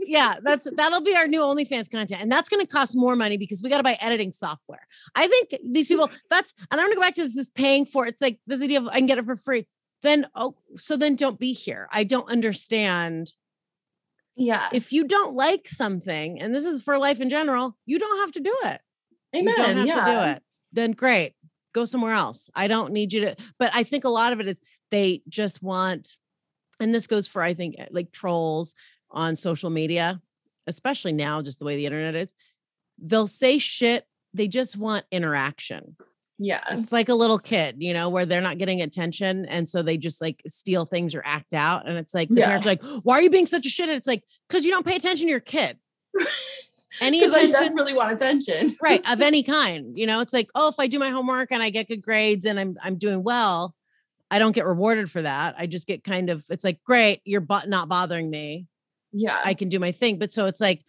yeah, that's that'll be our new OnlyFans content. And that's gonna cost more money because we gotta buy editing software. I think these people, that's and I'm gonna go back to this is paying for it. It's like this idea of I can get it for free. Then oh, so then don't be here. I don't understand. Yeah. If you don't like something, and this is for life in general, you don't have to do it. You don't Amen. have Yeah. to do it. Then great. Go somewhere else. I don't need you to, but I think a lot of it is they just want, and this goes for, I think, eh, like trolls on social media, especially now, just the way the internet is. They'll say shit. They just want interaction. Yeah. It's like a little kid, you know, where they're not getting attention. And so they just like steal things or act out. And it's like, the Yeah. parents are like, why are you being such a shit? And it's like, because you don't pay attention to your kid. Any Because I desperately want attention. right of any kind you know it's like oh if i do my homework and i get good grades and i'm i'm doing well i don't get rewarded for that i just get kind of it's like great you're but not bothering me Yeah. i can do my thing but so it's like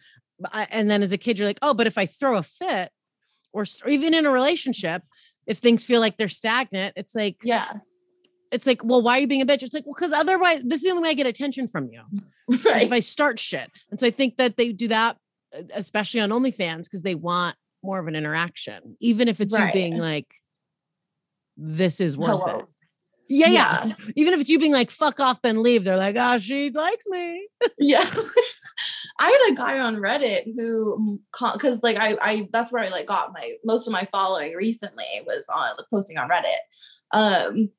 and then as a kid you're like oh but if i throw a fit or, or even in a relationship if things feel like they're stagnant it's like yeah. it's like well why are you being a bitch it's like well because otherwise this is the only way i get attention from you mm, Right. if I start shit. And so I think that they do that, especially on OnlyFans, because they want more of an interaction, even if it's you being like, this is worth Hello. it. Yeah, yeah, Even if it's you being like, fuck off, then leave. They're like, oh, she likes me. Yeah. I had a guy on Reddit who, because like I, I, that's where I like got my most of my following recently was on posting on Reddit, um,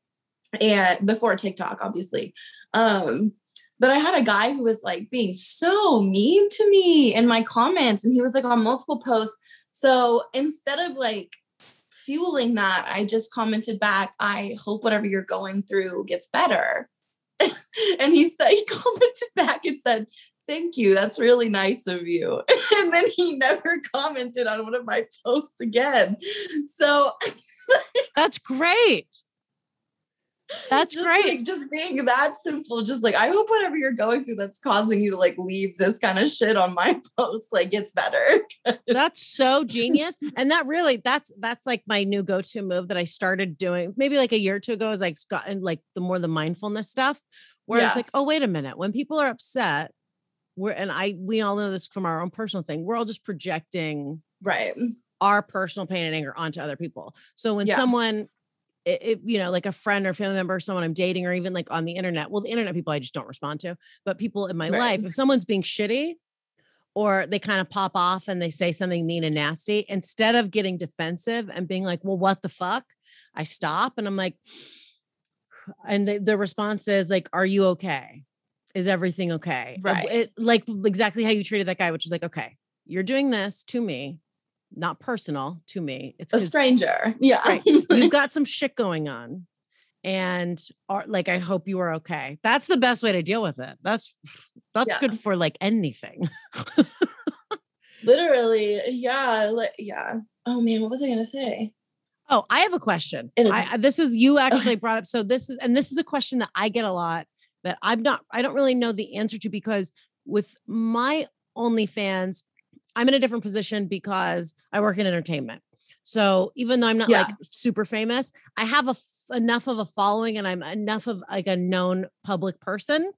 and before TikTok, obviously, um, but I had a guy who was like being so mean to me in my comments, and he was like on multiple posts. So instead of like fueling that, I just commented back, "I hope whatever you're going through gets better." and he said he commented back and said thank you that's really nice of you and then he never commented on one of my posts again so That's great. That's just great. like, just being that simple just like i hope whatever you're going through that's causing you to like leave this kind of shit on my post like gets better That's so genius. And that really, that's that's like my new go-to move that I started doing maybe like a year or two ago as I gotten like the more the mindfulness stuff, where it's like, oh, wait a minute. When people are upset, we're and I we all know this from our own personal thing, we're all just projecting right our personal pain and anger onto other people. So when Yeah. someone it, it- you know, like a friend or family member, or someone I'm dating, or even like on the internet. Well, the internet people I just don't respond to, but people in my Right. life, if someone's being shitty or they kind of pop off and they say something mean and nasty, instead of getting defensive and being like, well, what the fuck? I stop and I'm like, and the, the response is like, are you okay? Is everything okay? Right. It, like exactly how you treated that guy, which is like, okay, you're doing this to me, not personal to me. It's a stranger. Yeah. Right. you've got some shit going on and are like i hope you are okay. That's the best way to deal with it. That's that's Yeah. good for like anything. Literally uh, yeah like, yeah. Oh man what was i gonna say? Oh i have a question. I, I- this is you actually brought up so this is and this is a question that i get a lot that i'm not i don't really know the answer to because with my OnlyFans, i'm in a different position because i work in entertainment so even though i'm not Yeah. like super famous i have a f- enough of a following and i'm enough of like a known public person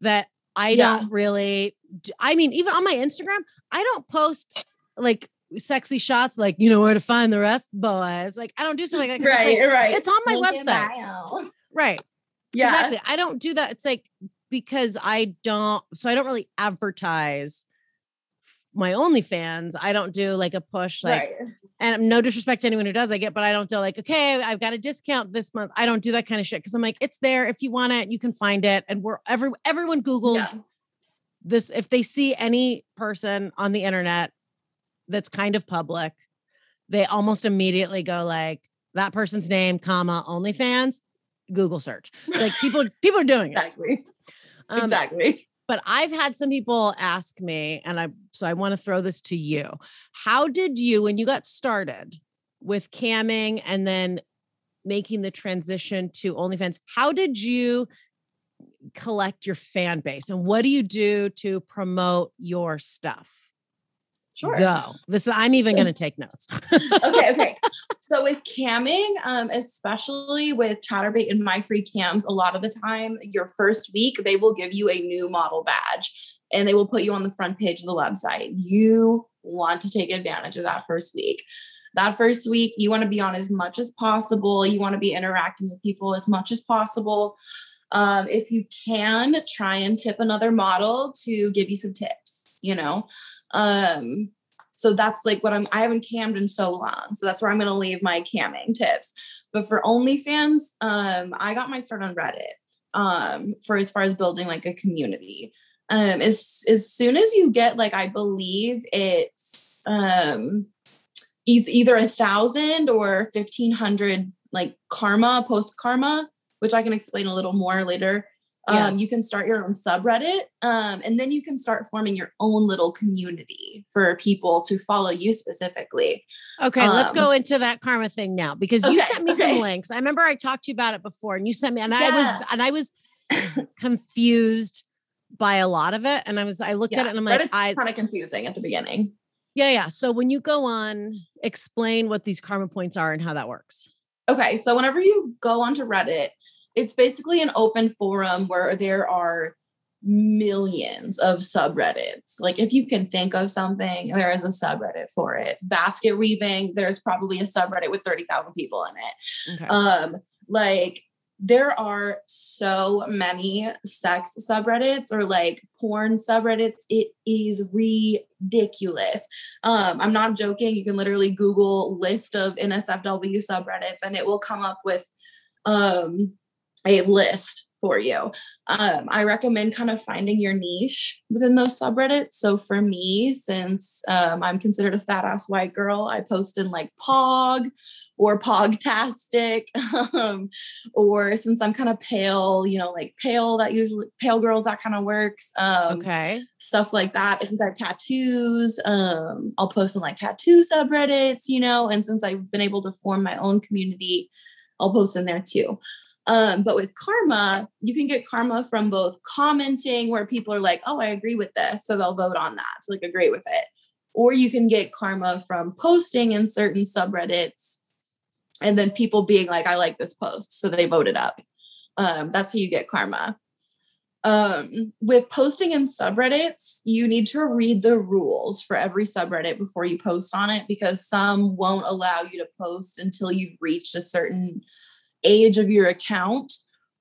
that i Yeah. don't really I mean, even on my Instagram, I don't post like sexy shots like you know where to find the rest boys. Like I don't do something like that. Right, like- right. It's on my in website. Right. Yeah. Exactly. I don't do that. It's like because I don't so I don't really advertise my OnlyFans. I don't do like a push like right. and no disrespect to anyone who does, I get, but I don't do like, okay, I've got a discount this month. I don't do that kind of shit because I'm like, it's there. If you want it, you can find it. And we're every everyone Googles Yeah. this. If they see any person on the internet that's kind of public, they almost immediately go like that person's name, comma, OnlyFans, Google search. Like people, people are doing it. Exactly. Um, exactly. But I've had some people ask me, and I so I want to throw this to you. How did you, when you got started with camming and then making the transition to OnlyFans, how did you collect your fan base and what do you do to promote your stuff? Sure. Go. This is I'm even gonna take notes. okay, okay. So with camming, um, especially with Chaturbate and MyFreeCams, a lot of the time, your first week, they will give you a new model badge and they will put you on the front page of the website. You want to take advantage of that first week. That first week, you want to be on as much as possible. You want to be interacting with people as much as possible. Um, if you can, try and tip another model to give you some tips, you know. Um, so that's like what I'm, I haven't cammed in so long. So that's where I'm going to leave my camming tips. But for OnlyFans, um, I got my start on Reddit um, for as far as building like a community. Um, as, as soon as you get like, I believe it's um, e- either a thousand or 1500 like karma, post karma, which I can explain a little more later. Um, you can start your own subreddit um, and then you can start forming your own little community for people to follow you specifically. Okay, let's Um, go into that karma thing now because you Okay, sent me some links. I remember I talked to you about it before, and you sent me, and I was and I was confused by a lot of it, and I was I looked at it and I'm like, Reddit's I kind of confusing at the beginning. yeah yeah. So when you go on, explain what these karma points are and how that works. Okay, so whenever you go onto Reddit, it's basically an open forum where there are millions of subreddits. Like if you can think of something, there is a subreddit for it. Basket weaving, there's probably a subreddit with 30,000 people in it. Okay. Um, like there are so many sex subreddits or like porn subreddits. It is ridiculous. Um, I'm not joking. You can literally Google list of NSFW subreddits and it will come up with um a list for you. Um, I recommend kind of finding your niche within those subreddits. So for me, since um, I'm considered a fat ass white girl, I post in like PAWG or Pawgtastic. Um, or since I'm kind of pale, you know, like pale, that usually pale girls, that kind of works. Um, okay. stuff like that. Since I have tattoos, um, I'll post in like tattoo subreddits, you know, and since I've been able to form my own community, I'll post in there too. Um, but with karma, you can get karma from both commenting where people are like, oh, I agree with this. So they'll vote on that to like agree with it. Or you can get karma from posting in certain subreddits and then people being like, I like this post. So they voted up. Um, that's how you get karma um with posting in subreddits you need to read the rules for every subreddit before you post on it because some won't allow you to post until you've reached a certain age of your account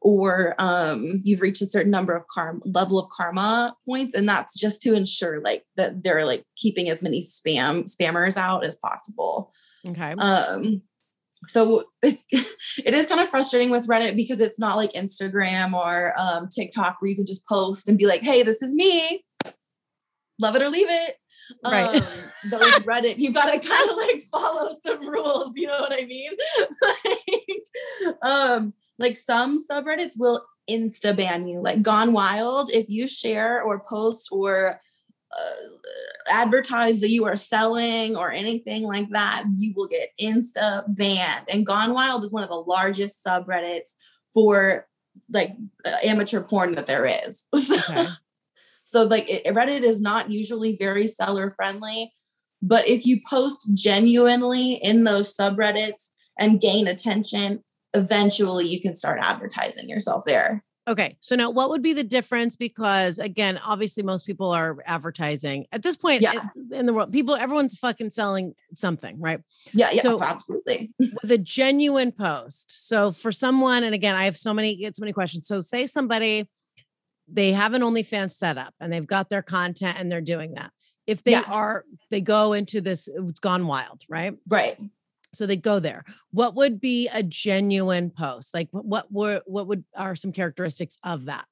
or um you've reached a certain number of karma level of karma points and that's just to ensure like that they're like keeping as many spam spammers out as possible. Okay. um so it's it is kind of frustrating with reddit because it's not like instagram or um tiktok where you can just post and be like hey this is me. Love it or leave it Right. um, those reddit you gotta kind of like follow some rules you know what i mean like, um like some subreddits will insta ban you like gone wild if you share or post or uh, advertise that you are selling or anything like that, you will get insta banned. And Gone Wild is one of the largest subreddits for like uh, amateur porn that there is. Okay. So like it, Reddit is not usually very seller friendly, but if you post genuinely in those subreddits and gain attention, eventually you can start advertising yourself there. Okay. So now what would be the difference? Because again, obviously most people are advertising at this point Yeah. in- the world. People, everyone's fucking selling something, right? Yeah, yeah, So- absolutely. A genuine post. So for someone, and again, I have so many, get so many questions. So say somebody, they have an OnlyFans set up and they've got their content and they're doing that. If they Yeah. are, they go into this, uh, it's gone wild, right? Right. So they go there. What would be a genuine post? Like what what were what would are some characteristics of that?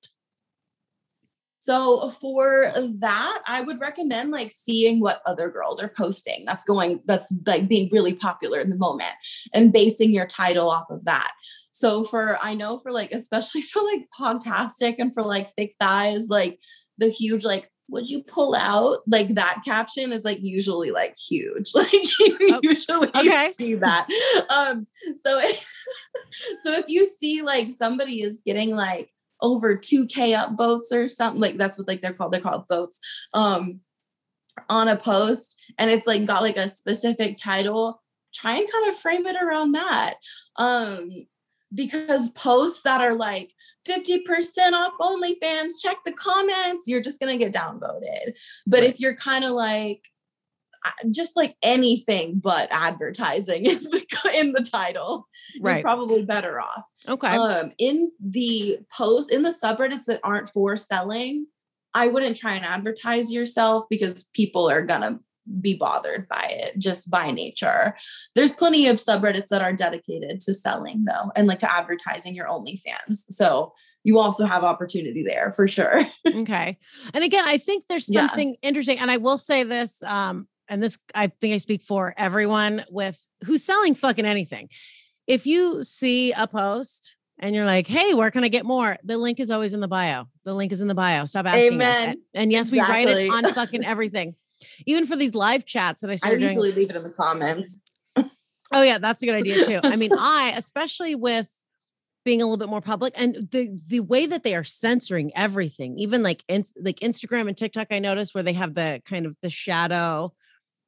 So for that, I would recommend like seeing what other girls are posting. That's going, that's like being really popular in the moment and basing your title off of that. So for I know for like especially for like Pawgtastic and for like thick thighs, like the huge like would you pull out? Like that caption is like usually like huge. Like you Oh, usually okay. see that. Um so so if you see like somebody is getting like over 2k up votes or something like that's what like they're called they're called votes um on a post and it's like got like a specific title try and kind of frame it around that. Um because posts that are like 50% off OnlyFans, check the comments, you're just going to get downvoted. But Right. if you're kind of like, just like anything but advertising in the, in the title, you're probably better off Okay. um in the post in the subreddits that aren't for selling i wouldn't try and advertise yourself because people are gonna be bothered by it just by nature there's plenty of subreddits that are dedicated to selling though and like to advertising your onlyfans so you also have opportunity there for sure okay. And again, I think there's Yeah. something interesting and I will say this um and this I think I speak for everyone with who's selling fucking anything. If you see a post and you're like, "Hey, where can I get more?" The link is always in the bio. The link is in the bio. Stop asking us. Amen. And, and yes, we write it on fucking everything. Even for these live chats that I i started doing. usually leave it in the comments Oh yeah, that's a good idea too. I mean, I especially with being a little bit more public and the the way that they are censoring everything, even like in, like Instagram and TikTok, I noticed where they have the kind of the shadow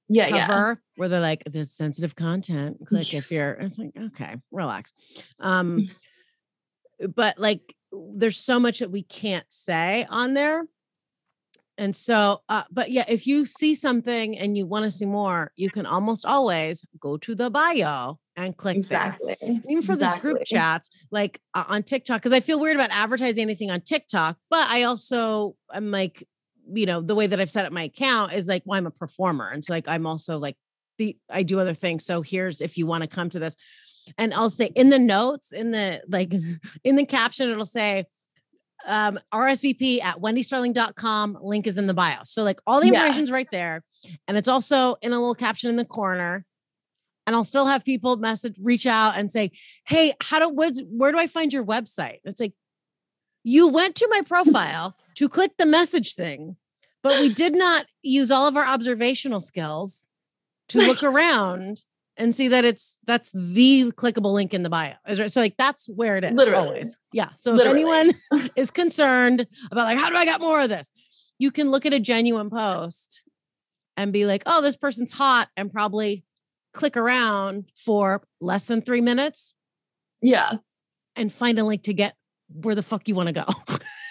yeah yeah where they're like this sensitive content. Click if you're. It's like okay, relax. Um, but like there's so much that we can't say on there. And so, uh, but yeah, if you see something and you want to see more, you can almost always go to the bio and click there. Exactly. Even for these group chats like uh, on TikTok because I feel weird about advertising anything on TikTok, but I also am like, you know, the way that I've set up my account is like, well, I'm a performer, and so like I'm also like the I do other things. So here's if you want to come to this, and I'll say in the notes in the like in the caption it'll say um RSVP at wendystarling.com link is in the bio. So like all the Yeah. information's right there and it's also in a little caption in the corner. And I'll still have people message reach out and say, "Hey, how do where, where do I find your website?" It's like you went to my profile to click the message thing, but we did not use all of our observational skills to look around and see that it's that's the clickable link in the bio. Is right? So like that's where it is Literally. always. Yeah. So Literally. if anyone is concerned about like how do I get more of this, you can look at a genuine post and be like, oh, this person's hot, and probably click around for less than three minutes yeah and find a link to get where the fuck you want to go.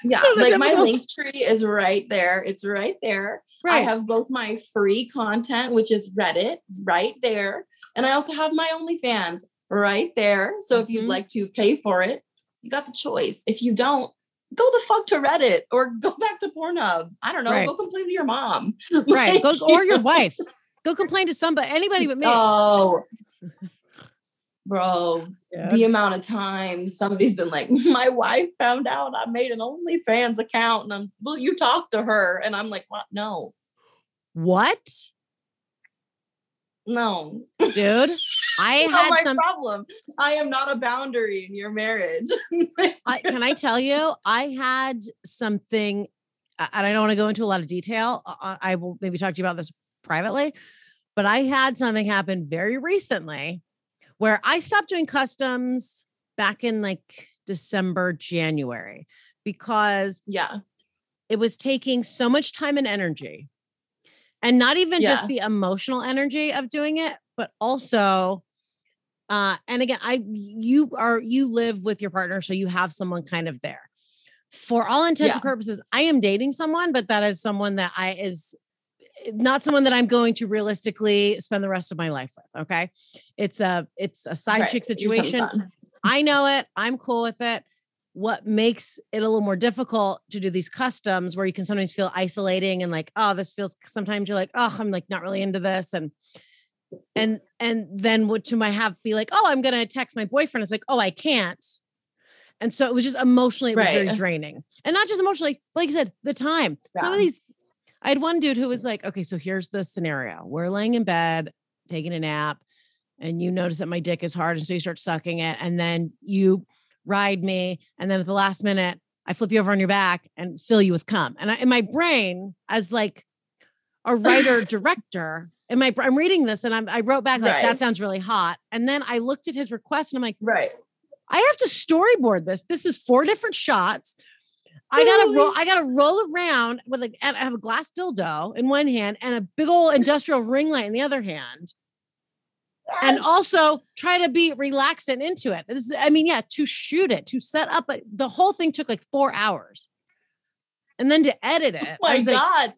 Yeah, like my link tree is right there. It's right there. Right. I have both my free content, which is Reddit, right there. And I also have my OnlyFans right there. So if you'd Mhm. like to pay for it, you got the choice. If you don't, go the fuck to Reddit or go back to Pornhub. I don't know. Right. Go complain to your mom. right. Go, Like, or your wife. Go complain to somebody, anybody but me. Oh, bro, Yeah. the amount of times somebody's been like, my wife found out I made an OnlyFans account and I'm, will you talk to her? And I'm like, what? No, What? no. Dude, I not had my some problem. I am not a boundary in your marriage. I, can I tell you, I had something, uh, and I don't want to go into a lot of detail. I, I will maybe talk to you about this privately, but I had something happen very recently where I stopped doing customs back in like December, January, because yeah. it was taking so much time and energy. And not even just the emotional energy of doing it, but also uh and again, I you are you live with your partner so you have someone kind of there. for all intents Yeah. and purposes, I am dating someone, but that is someone that I is eh, not someone that I'm going to realistically spend the rest of my life with. Okay. It's a it's a side Right, chick situation. I know it. I'm cool with it. What makes it a little more difficult to do these customs where you can sometimes feel isolating and like, oh, this feels sometimes you're like, oh, I'm like not really into this. And and and then what to my have be like, oh, I'm gonna text my boyfriend. It's like, oh, I can't. And so it was just emotionally, it was very draining. And not just emotionally, like I said, the time. Some of these, I had one dude who was like, okay, so here's the scenario. We're laying in bed, taking a nap, and you notice that my dick is hard. And so you start sucking it. And then you ride me. And then at the last minute, I flip you over on your back and fill you with cum. And I, in my brain, as like a writer director, in my, I'm reading this and I'm, I wrote back like, that Right. sounds really hot. And then I looked at his request and I'm like, Right. I have to storyboard this. This is four different shots. I gotta roll. I gotta roll around with a. And I have a glass dildo in one hand and a big old industrial ring light in the other hand, and also try to be relaxed and into it. This is, I mean, yeah, to shoot it, to set up, a, the whole thing took like four hours, and then to edit oh it. Oh my was like, god.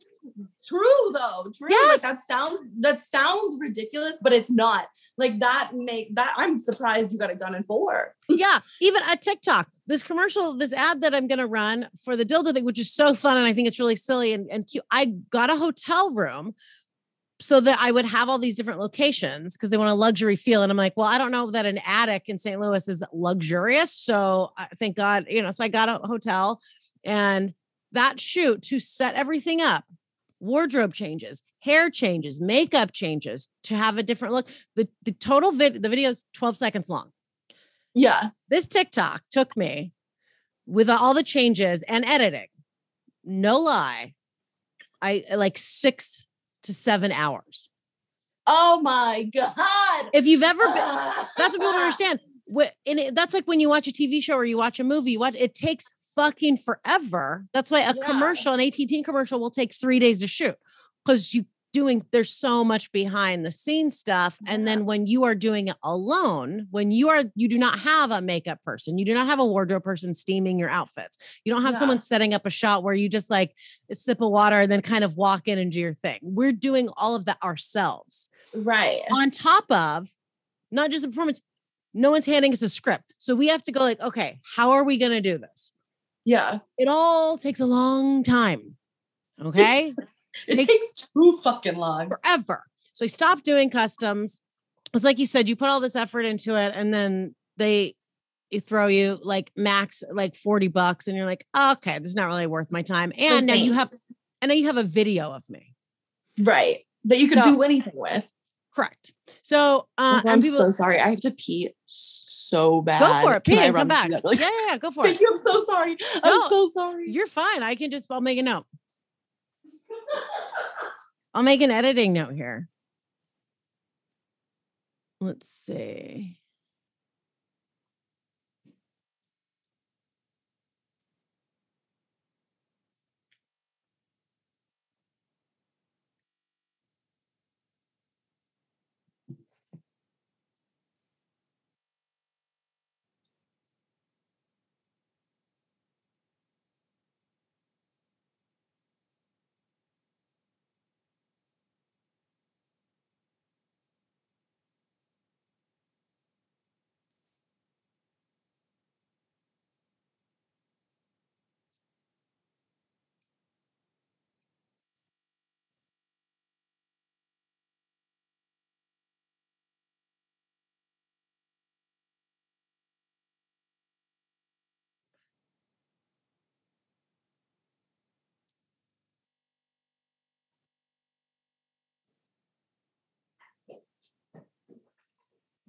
True though. True. Yes. Like that sounds that sounds ridiculous, but it's not. Like that make that I'm surprised you got it done in four. yeah, even a TikTok, this commercial, this ad that I'm going to run for the dildo thing, which is so fun. And I think it's really silly and, and cute. I got a hotel room so that I would have all these different locations because they want a luxury feel. And I'm like, well, I don't know that an attic in St. Louis is luxurious. So I thank God, you know, so I got a hotel and that shoot to set everything up wardrobe changes hair changes makeup changes to have a different look the the total vid the video is 12 seconds long Yeah. this TikTok took me with all the changes and editing. No lie, I like six to seven hours. Oh my god. If you've ever been, that's what people don't understand. What and it, that's like when you watch a TV show or you watch a movie. You watch it takes fucking forever. That's why a Yeah. commercial, an AT&T commercial, will take three days to shoot because you doing there's so much behind the scenes stuff and then when you are doing it alone when you are you do not have a makeup person you do not have a wardrobe person steaming your outfits you don't have Yeah. someone setting up a shot where you just like sip of water and then kind of walk in and do your thing we're doing all of that ourselves Right. on top of not just the performance no one's handing us a script so we have to go like okay how are we going to do this Yeah. it all takes a long time okay It Takes- takes too fucking long. forever. So I stopped doing customs. It's like you said, you put all this effort into it, and then they you throw you like max like 40 bucks, and you're like, "Oh, okay, this is not really worth my time. And now you have and now you have a video of me. Right. That you could So- do anything with. Correct. So uh I'm people so sorry. I have to pee so bad. go for it. Pee and come back. really Yeah, yeah, yeah, go for it. Thank you. I'm so sorry. No, I'm so sorry. You're fine. I can just I'll make a note. I'll make an editing note here. Let's see.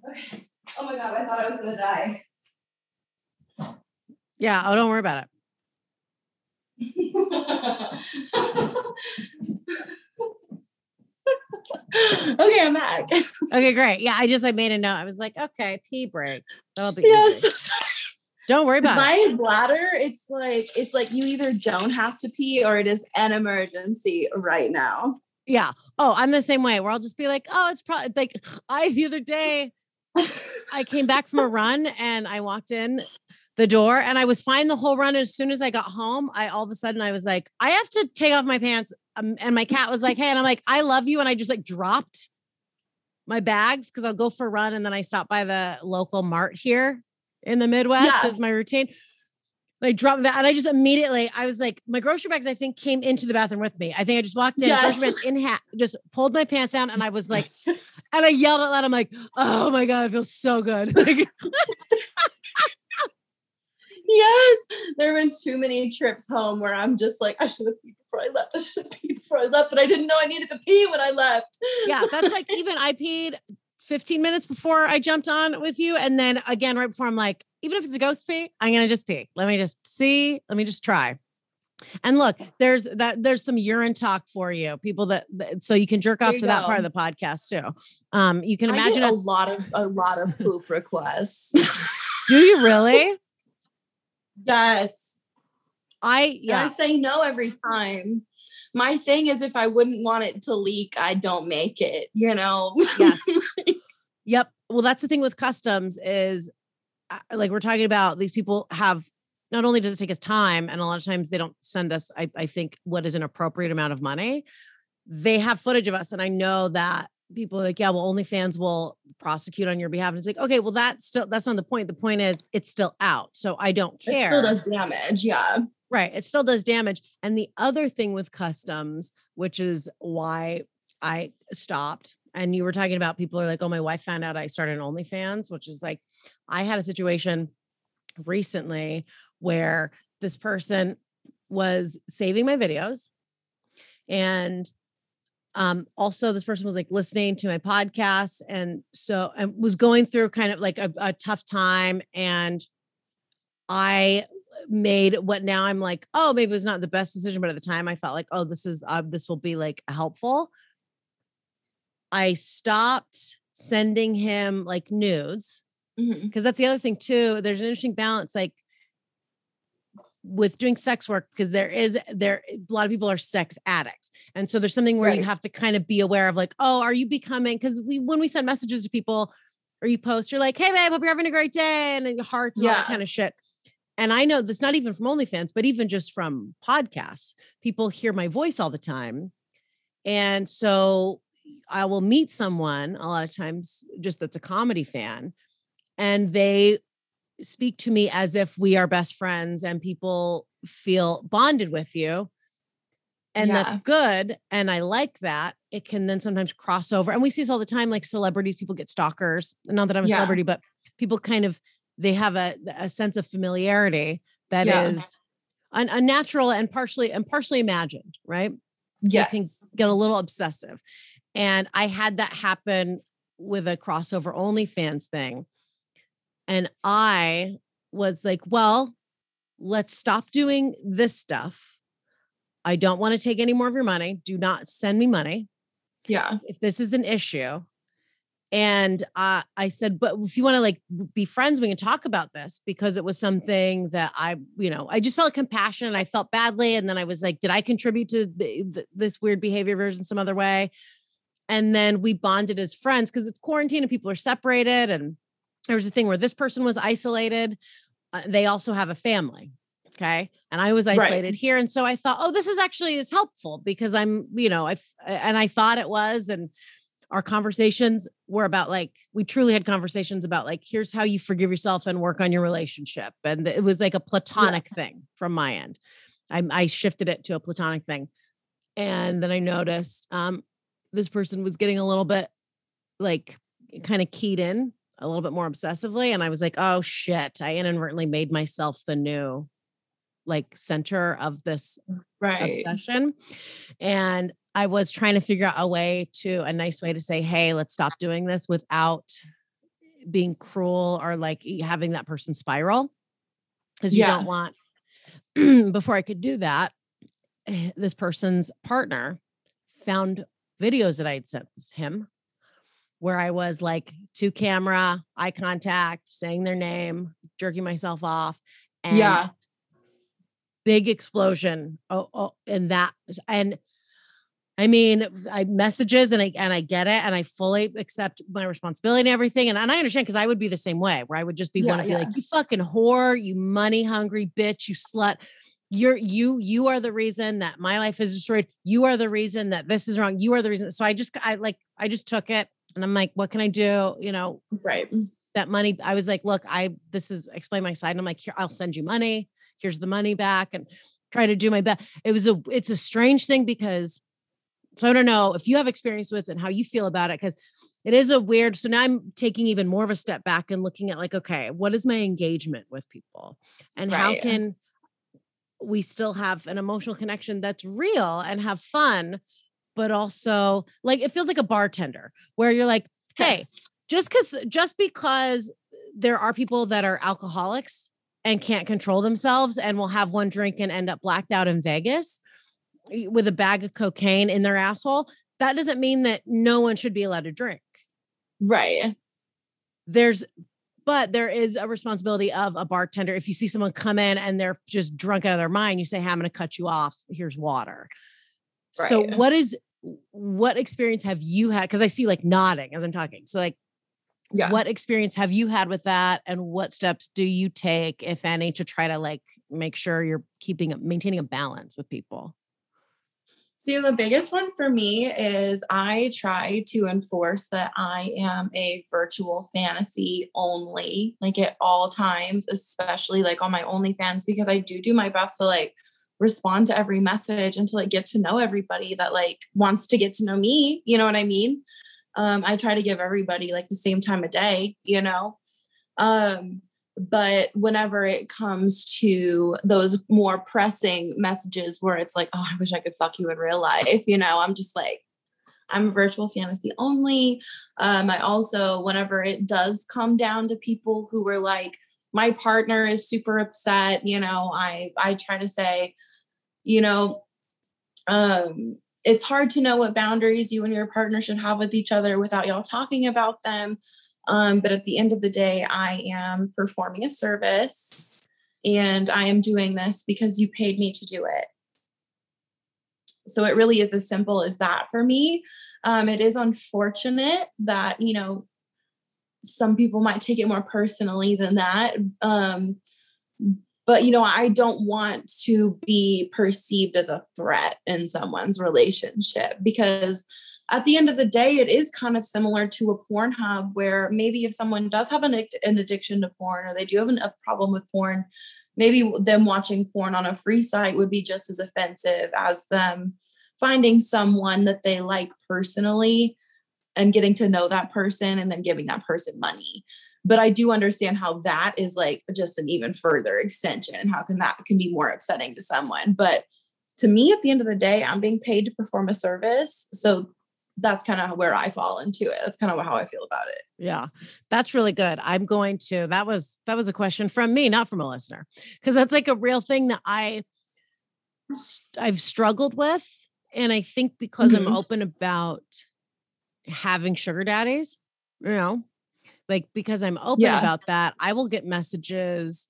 Okay. Oh my god, I thought I was gonna die. Yeah, oh don't worry about it. okay, I'm back. Okay, great. Yeah, I just I made a note. I was like, okay, pee break. That'll be easy. Don't worry about it. My bladder, it's like it's like you either don't have to pee or it is an emergency right now. Yeah. Oh, I'm the same way where I'll just be like, oh, it's probably like I the other day I came back from a run and I walked in. the door and I was fine the whole run. And as soon as I got home, I all of a sudden I was like, I have to take off my pants. Um, and my cat was like, Hey, and I'm like, I love you. And I just like dropped my bags because I'll go for a run and then I stop by the local mart here in the Midwest Yeah. as my routine. And I dropped that and I just immediately I was like, my grocery bags, I think, came into the bathroom with me. I think I just walked in, grocery Yes. bags in hat, just pulled my pants down, and I was like, and I yelled out loud, I'm like, oh my God, I feel so good. Like, Yes, there have been too many trips home where I'm just like, I should have peed before I left. I should have peed before I left, but I didn't know I needed to pee when I left. yeah, that's like even I peed 15 minutes before I jumped on with you. And then again, right before I'm like, even if it's a ghost pee, I'm gonna just pee. Let me just see, let me just try. And look, there's that there's some urine talk for you, people that, that- so you can jerk off to that part of the podcast too. Um, you can I imagine a lot of a lot of poop requests. Do you really? yes. I And I say no every time. My thing is if I wouldn't want it to leak, I don't make it, you know? Yes. Yep. Well, that's the thing with customs is like we're talking about these people have not only does it take us time and a lot of times they don't send us I, I think what is an appropriate amount of money they have footage of us and i know that people are like yeah well OnlyFans will prosecute on your behalf and it's like okay well that's still that's not the point the point is it's still out so i don't care It still does damage. Yeah. Right. It still does damage. And the other thing with customs, which is why I stopped, and you were talking about people are like, oh, my wife found out I started an OnlyFans, which is like, I had a situation recently where this person was saving my videos. And um also this person was like listening to my podcast and so and was going through kind of like a, a tough time and i made what now I'm like, oh, maybe it was not the best decision, but at the time I felt like, oh, this is uh, this will be like helpful. I stopped sending him like nudes mm-hmm. because that's the other thing too. There's an interesting balance, like with doing sex work, because there is there a lot of people are sex addicts, and so there's something where you have to kind of be aware of, like, oh, are you becoming? Because we when we send messages to people or you post, you're like, hey babe, hope you're having a great day, and then your hearts and all that Yeah. kind of shit. And I know this not even from OnlyFans, but even just from podcasts, people hear my voice all the time. And so I will meet someone a lot of times just that's a comedy fan, and they speak to me as if we are best friends and people feel bonded with you. And that's good. And I like that. It can then sometimes cross over. And we see this all the time like celebrities, people get stalkers. Not that I'm a Yeah. celebrity, but people kind of they have a, a sense of familiarity that is Yeah. un- unnatural and partially and partially imagined, right? They can get a little obsessive. And I had that happen with a crossover OnlyFans thing. And I was like, well, let's stop doing this stuff. I don't want to take any more of your money. Do not send me money Yeah. if this is an issue. And uh, I said, but if you want to like be friends, we can talk about this because it was something that I, you know, I just felt compassion and I felt badly. And then I was like, did I contribute to the, the, this weird behavior version some other way? And then we bonded as friends because it's quarantine and people are separated. And there was a thing where this person was isolated. Uh, they also have a family. Okay. And I was Right. isolated here. And so I thought, oh, this is actually is helpful because I'm, you know, I, and I thought it was. And our conversations were about like, we truly had conversations about like, here's how you forgive yourself and work on your relationship. And it was like a platonic thing from my end. I, I shifted it to a platonic thing. And then I noticed um, this person was getting a little bit like kind of keyed in a little bit more obsessively. And I was like, oh shit, I inadvertently made myself the new like center of this Right. obsession. And I was trying to figure out a way to a nice way to say, hey, let's stop doing this without being cruel or like having that person spiral. Because you Yeah. don't want, before I could do that, eh, this person's partner found videos that I had sent him where I was like to camera, eye contact, saying their name, jerking myself off. And big explosion oh, oh and that and I mean, I messages and I and I get it and I fully accept my responsibility and everything. And, and I understand because I would be the same way where I would just be Yeah, want to be like, you fucking whore, you money hungry bitch, you slut. You're you you are the reason that my life is destroyed. You are the reason that this is wrong. You are the reason. So I just I like I just took it and I'm like, what can I do? You know, Right. that money. I was like, look, I this is explain my side. And I'm like, here, I'll send you money. Here's the money back and try to do my best. It was a it's a strange thing because so I don't know if you have experience with it and how you feel about it, because it is a weird. So now I'm taking even more of a step back and looking at like, okay, what is my engagement with people? And how Right. can we still have an emotional connection that's real and have fun, but also like it feels like a bartender where you're like, hey, Yes. just because just because there are people that are alcoholics and can't control themselves and will have one drink and end up blacked out in Vegas with a bag of cocaine in their asshole, that doesn't mean that no one should be allowed to drink. Right. There's but there is a responsibility of a bartender. If you see someone come in and they're just drunk out of their mind, you say, Hey, I'm going to cut you off. Here's water. So, what is what experience have you had? Because I see like nodding as I'm talking. So, like, Yeah. what experience have you had with that and what steps do you take if any to try to like make sure you're keeping a maintaining a balance with people See, the biggest one for me is I try to enforce that I am a virtual fantasy only, like at all times, especially like on my OnlyFans, because I do do my best to like respond to every message and to like get to know everybody that like wants to get to know me. You know what I mean? Um, I try to give everybody like the same time of day, you know? Um, but whenever it comes to those more pressing messages where it's like oh i wish i could fuck you in real life you know i'm just like i'm a virtual fantasy only. Um i also whenever it does come down to people who were like my partner is super upset you know i i try to say you know um it's hard to know what boundaries you and your partner should have with each other without y'all talking about them um, but at the end of the day, I am performing a service and I am doing this because you paid me to do it. So it really is as simple as that for me. Um, it is unfortunate that, you know, some people might take it more personally than that. Um, but, you know, I don't want to be perceived as a threat in someone's relationship because at the end of the day, it is kind of similar to a porn hub where maybe if someone does have an, an addiction to porn or they do have an, a problem with porn, maybe them watching porn on a free site would be just as offensive as them finding someone that they like personally and getting to know that person and then giving that person money. But I do understand how that is like just an even further extension and how can that can be more upsetting to someone. But to me, at the end of the day, I'm being paid to perform a service. So that's kind of where I fall into it. That's kind of how I feel about it. yeah that's really good i'm going to that was that was a question from me not from a listener because that's like a real thing that I I've struggled with and i think because i'm Mhm. open about having sugar daddies you know like because i'm open Yeah. about that i will get messages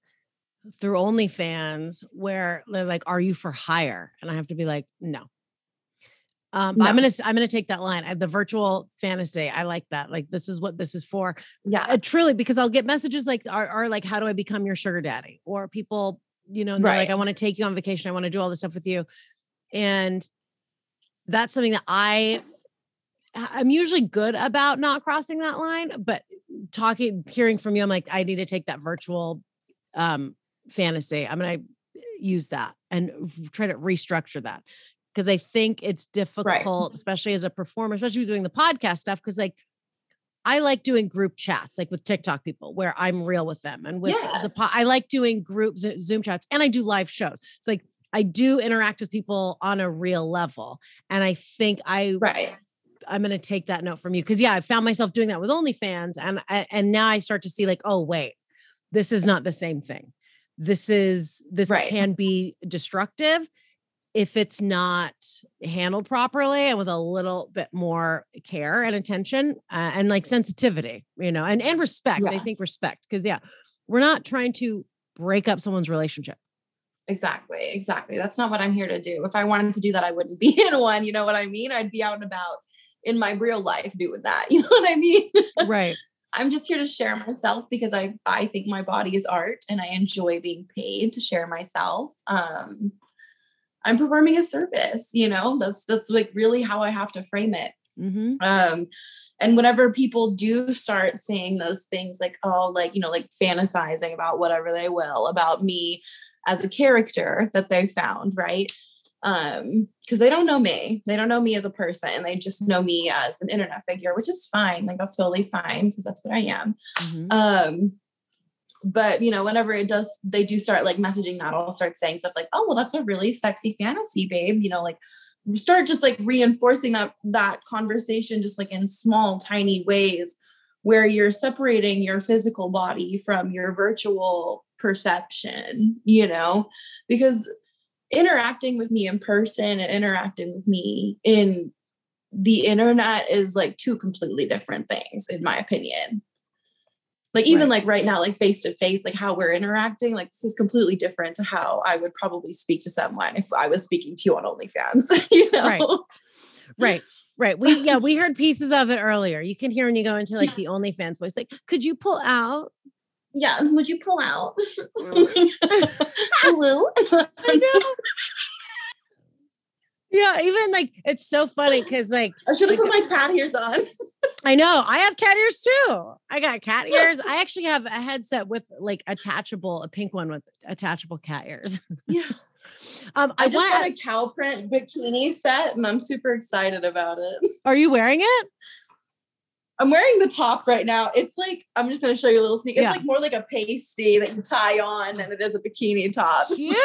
through OnlyFans where they're like, "Are you for hire?" And I have to be like, "No." Um, but I'm gonna I'm gonna take that line. uh, The virtual fantasy, I like that. Like, this is what this is for. Yeah. Uh, truly, because I'll get messages like, "Are, are like, how do I become your sugar daddy?" Or people, you know, they're like, "I want to take you on vacation. I want to do all this stuff with you," and that's something that I I'm usually good about not crossing that line, but talking, hearing from you, I'm like, I need to take that virtual um, fantasy. I'm going to use that and try to restructure that because I think it's difficult, especially as a performer, especially doing the podcast stuff. Because like, I like doing group chats, like with TikTok people, where I'm real with them, and with Yeah. the po- I like doing group Zoom chats, and I do live shows. So like, I do interact with people on a real level, and I think I Right. I'm going to take that note from you because yeah, I found myself doing that with OnlyFans, and I- and now I start to see like, oh wait, this is not the same thing. This is this Right. can be destructive if it's not handled properly and with a little bit more care and attention uh, and like sensitivity, you know, and and respect. I think respect because yeah, we're not trying to break up someone's relationship. Exactly. Exactly. That's not what I'm here to do. If I wanted to do that, I wouldn't be in one. You know what I mean? I'd be out and about in my real life doing that. You know what I mean? Right. I'm just here to share myself because I I think my body is art and I enjoy being paid to share myself. Um I'm performing a service, you know. That's that's like really how I have to frame it. Mm-hmm. Um and whenever people do start saying those things like oh like you know like fantasizing about whatever they will about me as a character that they found, right? um because they don't know me they don't know me as a person they just know me as an internet figure which is fine like that's totally fine because that's what i am Mm-hmm. um but you know whenever it does they do start like messaging that i'll start saying stuff like oh well that's a really sexy fantasy babe you know like start just like reinforcing that that conversation just like in small tiny ways where you're separating your physical body from your virtual perception you know? Because interacting with me in person and interacting with me in the internet is like two completely different things in my opinion like even Right. like right now like face to face like how we're interacting like this is completely different to how i would probably speak to someone if i was speaking to you on onlyfans you know Right. Right. Right. We yeah, we heard pieces of it earlier. You can hear when you go into like the OnlyFans voice, like, could you pull out? yeah would you pull out mm. Hello? I know. Yeah, even like it's so funny because like i should have put my cat ears on I know I have cat ears too. I got cat ears. I actually have a headset with like attachable, a pink one with attachable cat ears. yeah Um, i I, just want. got a cow print bikini set and i'm super excited about it Are you wearing it? I'm wearing the top right now. It's like I'm just gonna show you a little sneak. It's Yeah. like more like a pasty that you tie on than it is a bikini top. Cute.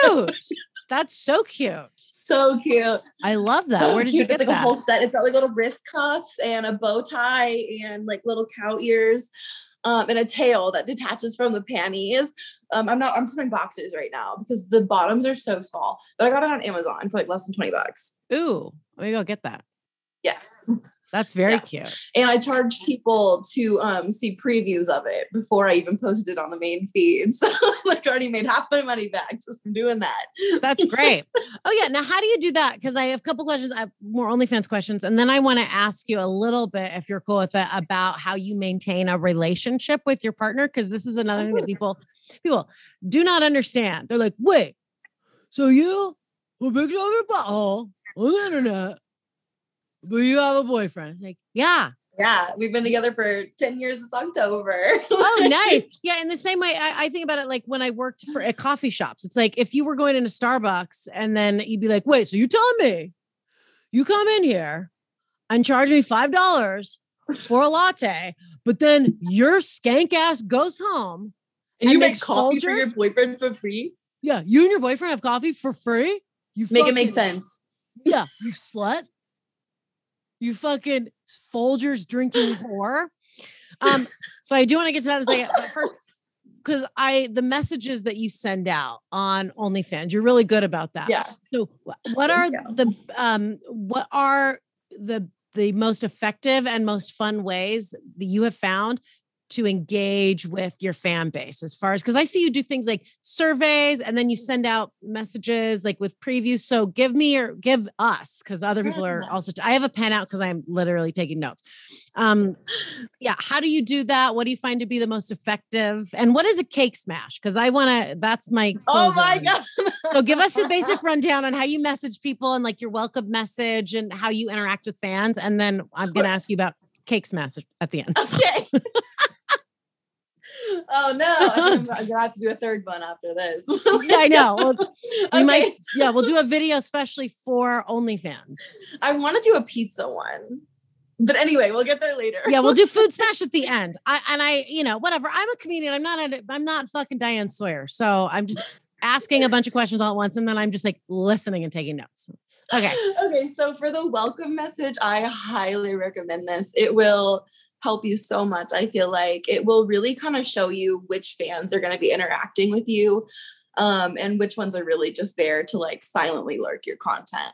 That's so cute. So cute. I love that. So Where did you cute. get It's like that? a whole set. It's got like little wrist cuffs and a bow tie and like little cow ears. Um, and a tail that detaches from the panties. Um, I'm not. I'm just wearing boxers right now because the bottoms are so small. But I got it on Amazon for like less than twenty bucks. Ooh, maybe I'll get that. Yes. That's very Yes. cute. and I charged people to um, see previews of it before I even posted it on the main feed. So like, I already made half my money back just from doing that. That's great. oh yeah. Now, how do you do that? Because I have a couple questions. I have more OnlyFans questions, and then I want to ask you a little bit, if you're cool with it, about how you maintain a relationship with your partner. Because this is another thing that people people do not understand. They're like, wait, so you a picture of your butthole on the internet, but you have a boyfriend? It's like, yeah. Yeah, we've been together for 10 years this October. Oh, nice. Yeah. In the same way, I, I think about it like when I worked for at coffee shops. It's like if you were going into Starbucks and then you'd be like, wait, so you telling me you come in here and charge me five dollars for a latte, but then your skank ass goes home. and you make coffee for your boyfriend for free? Yeah, you and your boyfriend have coffee for free. You Make it make sense. Yeah, you slut. You fucking Folgers drinking whore. Um, so I do want to get to that in a second. But first, because I the messages that you send out on OnlyFans, you're really good about that. Yeah. So what are the um what are the the most effective and most fun ways that you have found to engage with your fan base as far as because I see you do things like surveys and then you send out messages like with previews. So give me or give us because other people are also I have a pen out because I'm literally taking notes. Um yeah, how do you do that? What do you find to be the most effective? And what is a cake smash? Because I want to that's my Oh my. God. So give us a basic rundown on how you message people and like your welcome message and how you interact with fans. And then I'm going to ask you about cake smash at the end. Okay. oh no. I'm gonna, have to do a third one after this. Yeah, I know. Well, we Okay. might, yeah, we'll do a video especially for OnlyFans. I want to do a pizza one. But anyway, we'll get there later. Yeah, we'll do food smash at the end. I and I, you know, whatever. I'm a comedian. I'm not. A, I'm not fucking Diane Sawyer. So I'm just asking a bunch of questions all at once, and then I'm just like listening and taking notes. Okay. okay, so for the welcome message, I highly recommend this. It will help you so much. I feel like it will really kind of show you which fans are going to be interacting with you um, and which ones are really just there to like silently lurk your content.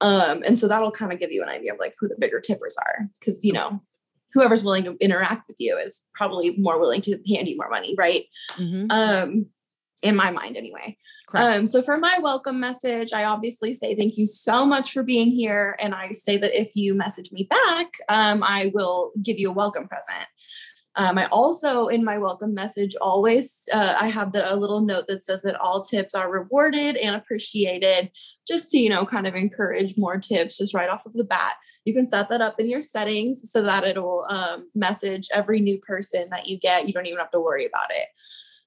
Um, and so that'll kind of give you an idea of like who the bigger tippers are because, you know, whoever's willing to interact with you is probably more willing to hand you more money, right? Mhm. Um, in my mind anyway. Um, so for my welcome message, I obviously say thank you so much for being here. And I say that if you message me back, um, I will give you a welcome present. Um, I also, in my welcome message, always uh, I have the, a little note that says that all tips are rewarded and appreciated, just to you know kind of encourage more tips just right off of the bat. You can set that up in your settings so that it'll um, message every new person that you get. You don't even have to worry about it.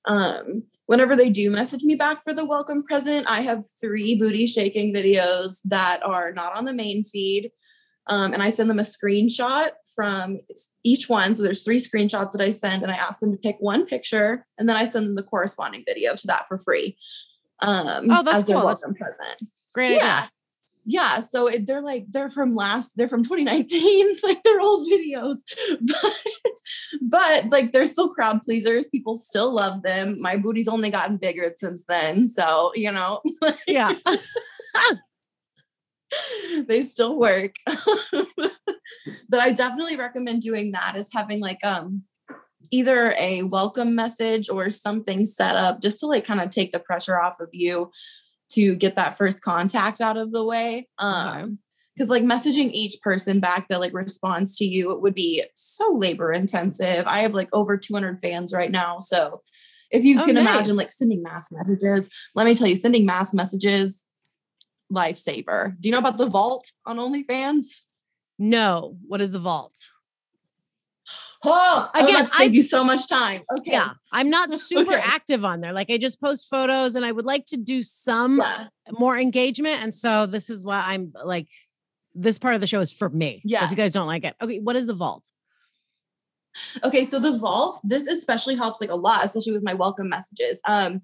Um, whenever they do message me back for the welcome present, I have three booty shaking videos that are not on the main feed. Um, and I send them a screenshot from each one. So there's three screenshots that I send, and I ask them to pick one picture, and then I send them the corresponding video to that for free. Um, Oh, that's as their cool. Welcome present. Great yeah. idea. Yeah, so it, they're like they're from last they're from 2019, like they're old videos, but but like they're still crowd pleasers. People still love them. My booty's only gotten bigger since then, so you know Yeah. they still work. but I definitely recommend doing that is having like um either a welcome message or something set up just to like kind of take the pressure off of you to get that first contact out of the way. Um because like messaging each person back that like responds to you it would be so labor intensive. I have like over 200 fans right now, so if you Oh, can imagine like sending mass messages, let me tell you, sending mass messages lifesaver. Do you know about the vault on OnlyFans? No. What is the vault? Oh, Again, again, save I- you so much time. Okay. Yeah. I'm not super Okay. active on there. Like I just post photos and I would like to do some Yeah. more engagement. And so this is why I'm like, this part of the show is for me. So Yeah. if you guys don't like it. Okay. What is the vault? Okay, so the vault, this especially helps like a lot, especially with my welcome messages. Um,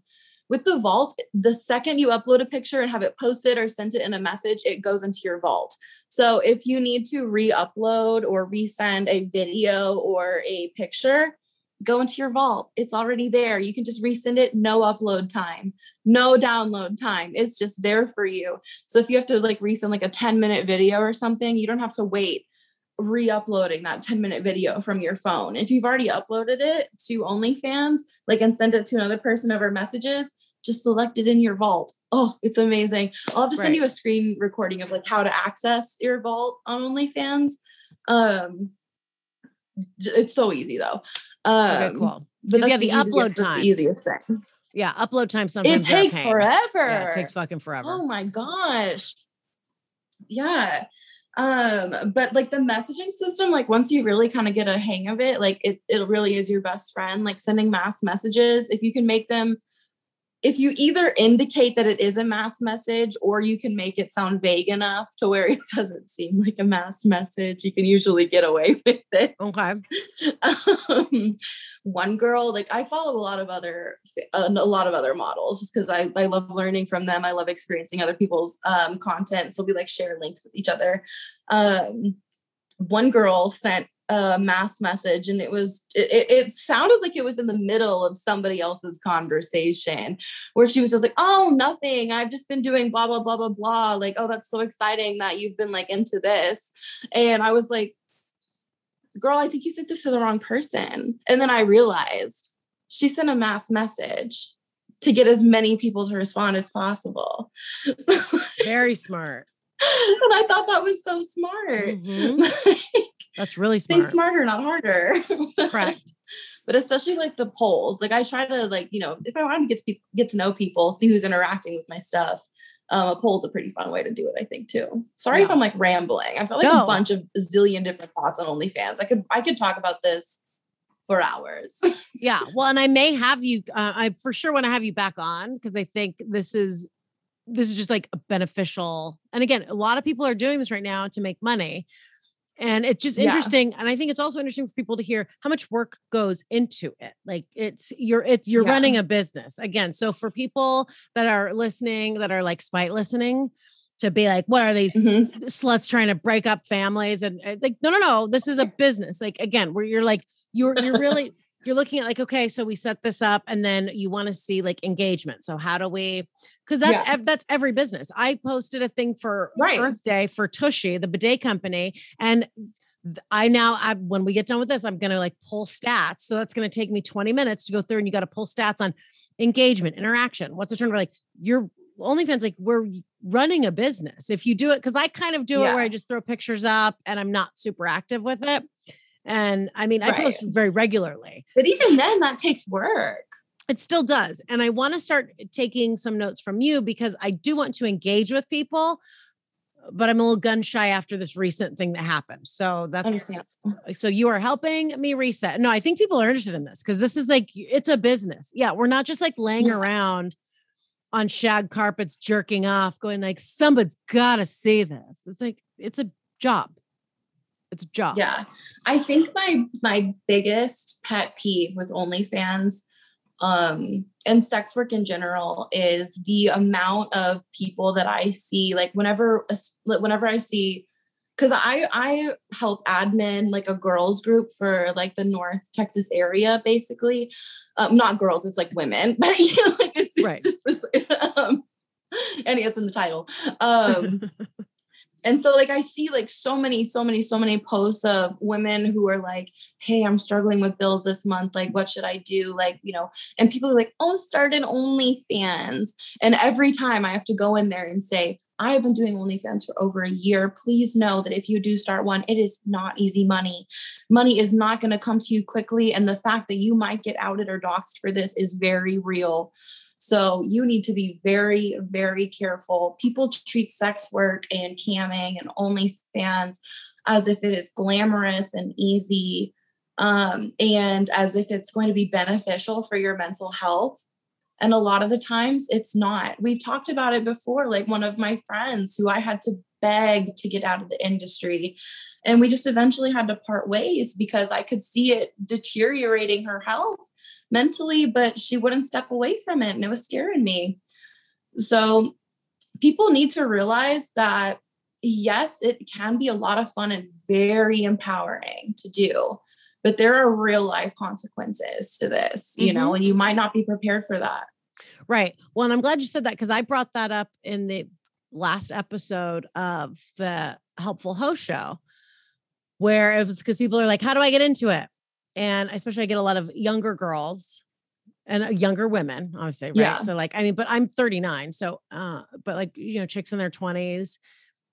with the vault, the second you upload a picture and have it posted or sent it in a message, it goes into your vault. So if you need to re-upload or resend a video or a picture, go into your vault. It's already there. You can just resend it, no upload time, no download time. It's just there for you. So if you have to like resend like a 10 minute video or something, you don't have to wait re-uploading that 10 minute video from your phone. If you've already uploaded it to OnlyFans, like and sent it to another person over messages, just select it in your vault. Oh, it's amazing. I'll have to send Right. you a screen recording of like how to access your vault on OnlyFans. Um it's so easy though. Um Okay, cool. But yeah, that's the upload time the easiest thing. Yeah. Upload time sometimes. It takes forever. Yeah, it takes fucking forever. Oh my gosh. Yeah. Um, but like the messaging system, like once you really kind of get a hang of it, like it, it really is your best friend. Like sending mass messages, if you can make them, if you either indicate that it is a mass message or you can make it sound vague enough to where it doesn't seem like a mass message, you can usually get away with it Okay. um, one girl like i follow a lot of other a lot of other models just because I, I love learning from them i love experiencing other people's um, content so we like share links with each other. Um, one girl sent a mass message and it was it, it- it sounded like it was in the middle of somebody else's conversation where she was just like oh nothing i've just been doing blah blah blah blah blah like oh that's so exciting that you've been like into this. And i was like girl, I think you sent this to the wrong person. And then I realized she sent a mass message to get as many people to respond as possible. Very smart. And I thought that was so smart. Mhm. That's really smart. Think smarter, not harder. Correct. but especially like the polls. Like I try to like, you know, if I want to get to peop get to know people, see who's interacting with my stuff. Um, a poll is a pretty fun way to do it, I think, too. Sorry if I'm like rambling. I've got like No. a bunch of a zillion different thoughts on OnlyFans. I could I could talk about this for hours. Yeah. Well, and I may have you. Uh, I for sure want to have you back on because I think this is this is just like a beneficial. And again, a lot of people are doing this right now to make money, and it's just Yeah. interesting. And I think it's also interesting for people to hear how much work goes into it. Like it's you're it's you're Yeah. running a business again. So for people that are listening, that are like spite listening. To be like, what are these Mhm. sluts trying to break up families and uh, like no no no this is a business like again where you're like you're you're really you're looking at like okay so we set this up and then you want to see like engagement so how do we because that's Yeah. ev- that's every business i posted a thing for Right. earth day for tushy the bidet company and I now, I, when we get done with this, I'm going to like pull stats. So that's going to take me 20 minutes to go through and you got to pull stats on engagement, interaction. What's the turnover? Like your OnlyFans, like we're running a business. If you do it, cause I kind of do yeah. it where I just throw pictures up and I'm not super active with it. And I mean, right. I post very regularly. But even then, that takes work. It still does. And I want to start taking some notes from you because I do want to engage with people, but I'm a little gun shy after this recent thing that happened. So that's so you are helping me reset. No, I think people are interested in this because this is like it's a business. Yeah, we're not just like laying yeah. around on shag carpets jerking off, going like, somebody's gotta see this. It's like it's a job. It's a job. Yeah. I think my my biggest pet peeve with OnlyFans um and sex work in general is the amount of people that I see like whenever whenever I see because I I help admin like a girls group for like the North Texas area basically um not girls it's like women but you know like it's, right. it's just it's, um and it's in the title um And so like I see like so many, so many, so many posts of women who are like, hey, I'm struggling with bills this month. Like, what should I do? Like, you know, and people are like, oh, start an OnlyFans. And every time I have to go in there and say, I've been doing OnlyFans for over a year. Please know that if you do start one, it is not easy money. Money is not going to come to you quickly. And the fact that you might get outed or doxxed for this is very real. So you need to be very, very careful. People treat sex work and camming and OnlyFans as if it is glamorous and easy um, and as if it's going to be beneficial for your mental health. And a lot of the times it's not. We've talked about it before. Like one of my friends who I had to beg to get out of the industry. And we just eventually had to part ways because I could see it deteriorating her health mentally, but she wouldn't step away from it and it was scaring me. So people need to realize that yes, it can be a lot of fun and very empowering to do, but there are real life consequences to this, you mm-hmm. know, and you might not be prepared for that. Right. Well, and I'm glad you said that because I brought that up in the last episode of the Helpful Host Show, where it was because people are like, How do I get into it? And especially I get a lot of younger girls and uh, younger women, obviously, right? Yeah. So like, I mean, but I'm 39, so uh, but like you know, chicks in their 20s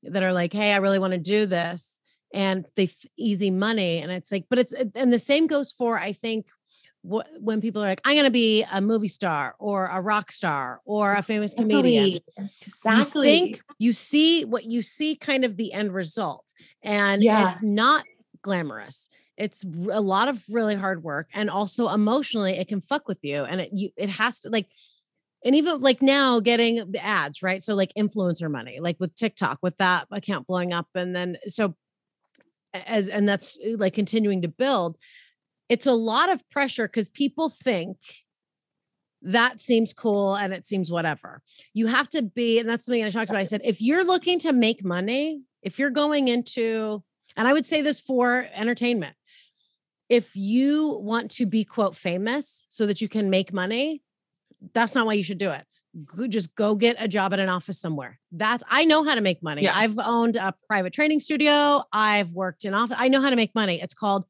that are like, hey, I really want to do this, and they easy money, and it's like, but it's and the same goes for I think what when people are like, I'm going to be a movie star or a rock star or a famous comedian. Exactly. You think you see what you see kind of the end result. And yeah. it's not glamorous it's a lot of really hard work and also emotionally it can fuck with you and it you it has to like and even like now getting ads right? So like influencer money like with tiktok with that account blowing up and then so as and that's uh, like continuing to build it's a lot of pressure because people think that seems cool and it seems whatever. You have to be and that's something i talked about i said if you're looking to make money if you're going into and i would say this for entertainment if you want to be quote famous so that you can make money, that's not why you should do it. Just go get a job at an office somewhere. That's I know how to make money. Yeah. I've owned a private training studio. I've worked in office. I know how to make money. It's called